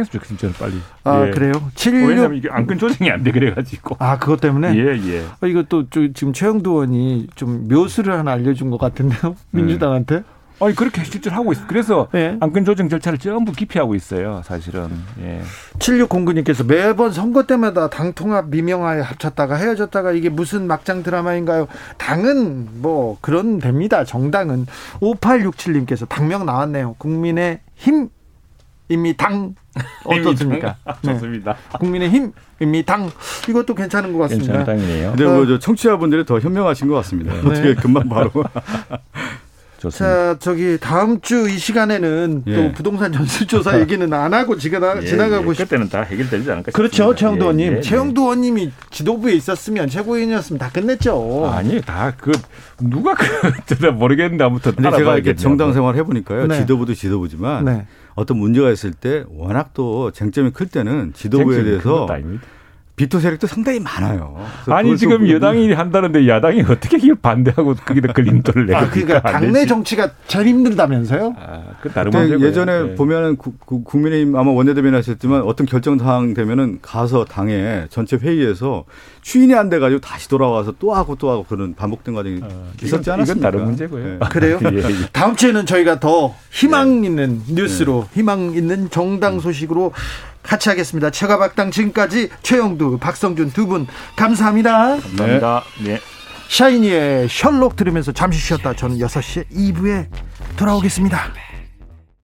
좋겠습니다. 저는 빨리. 아 예. 그래요? 76... 왜냐하면 이게 안건 조정이 안 돼 그래가지고. 아 그것 때문에? 예 예. 어, 이것도 지금 최영두 의원이 좀 묘수를 하나 알려준 것 같은데요. 민주당한테? 네. 아니 그렇게 실제로 하고 있어. 그래서 네. 안건 조정 절차를 전부 기피하고 있어요. 사실은. 예. 7609님께서 매번 선거 때마다 당 통합 미명하에 합쳤다가 헤어졌다가 이게 무슨 막장 드라마인가요? 당은 뭐 그런 됩니다. 정당은 5867님께서 당명 나왔네요. 국민의 힘 이미 당 어떻습니까? 네. 좋습니다. 국민의힘 이미 당 이것도 괜찮은 것 같습니다. 괜찮은 당이네요. 근데 뭐 청취자분들이 더 현명하신 것 같습니다. 네. 어떻게 금방 바로 좋습니다. 자, 저기 다음 주 이 시간에는 예. 또 부동산 전수조사 얘기는 안 하고 지가 예, 지나가고 예. 싶. 그때는 다 해결되지 않을까 그렇죠, 최영도 의원님. 예, 예, 최영도 의원님이 지도부에 있었으면 최고위원이었으면 다 끝냈죠. 아니, 다 그 누가 그 모르겠는데 아무튼. 근데 제가 이렇게 정당 생활 해보니까요. 네. 지도부도 지도부지만 네. 어떤 문제가 있을 때 워낙 또 쟁점이 클 때는 지도부에 대해서. 비토 세력도 상당히 많아요. 아니 지금 여당이 한다는데 야당이 어떻게 이걸 반대하고 거기다 걸림돌을 내고 아, 그러니까 당내 정치가 제일 힘들다면서요? 아, 그 다른 문제고요. 예전에 네. 보면은 구, 구, 국민의힘 아마 원내대변인 하셨지만 어떤 결정 사항 되면은 가서 당에 전체 회의에서 추인이 안 돼가지고 다시 돌아와서 또 하고 또 하고 그런 반복된 과정이 아, 있었지 않았습니까? 이건 다른 문제고요. 네. 그래요? 예, 예. 다음 주에는 저희가 더 희망 네. 있는 뉴스로 네. 희망 있는 정당 소식으로 같이 하겠습니다. 최가박당 지금까지 최영두, 박성준 두 분 감사합니다. 감사합니다. 네. 샤이니의 셜록 들으면서 잠시 쉬었다 저는 6시 2부에 돌아오겠습니다.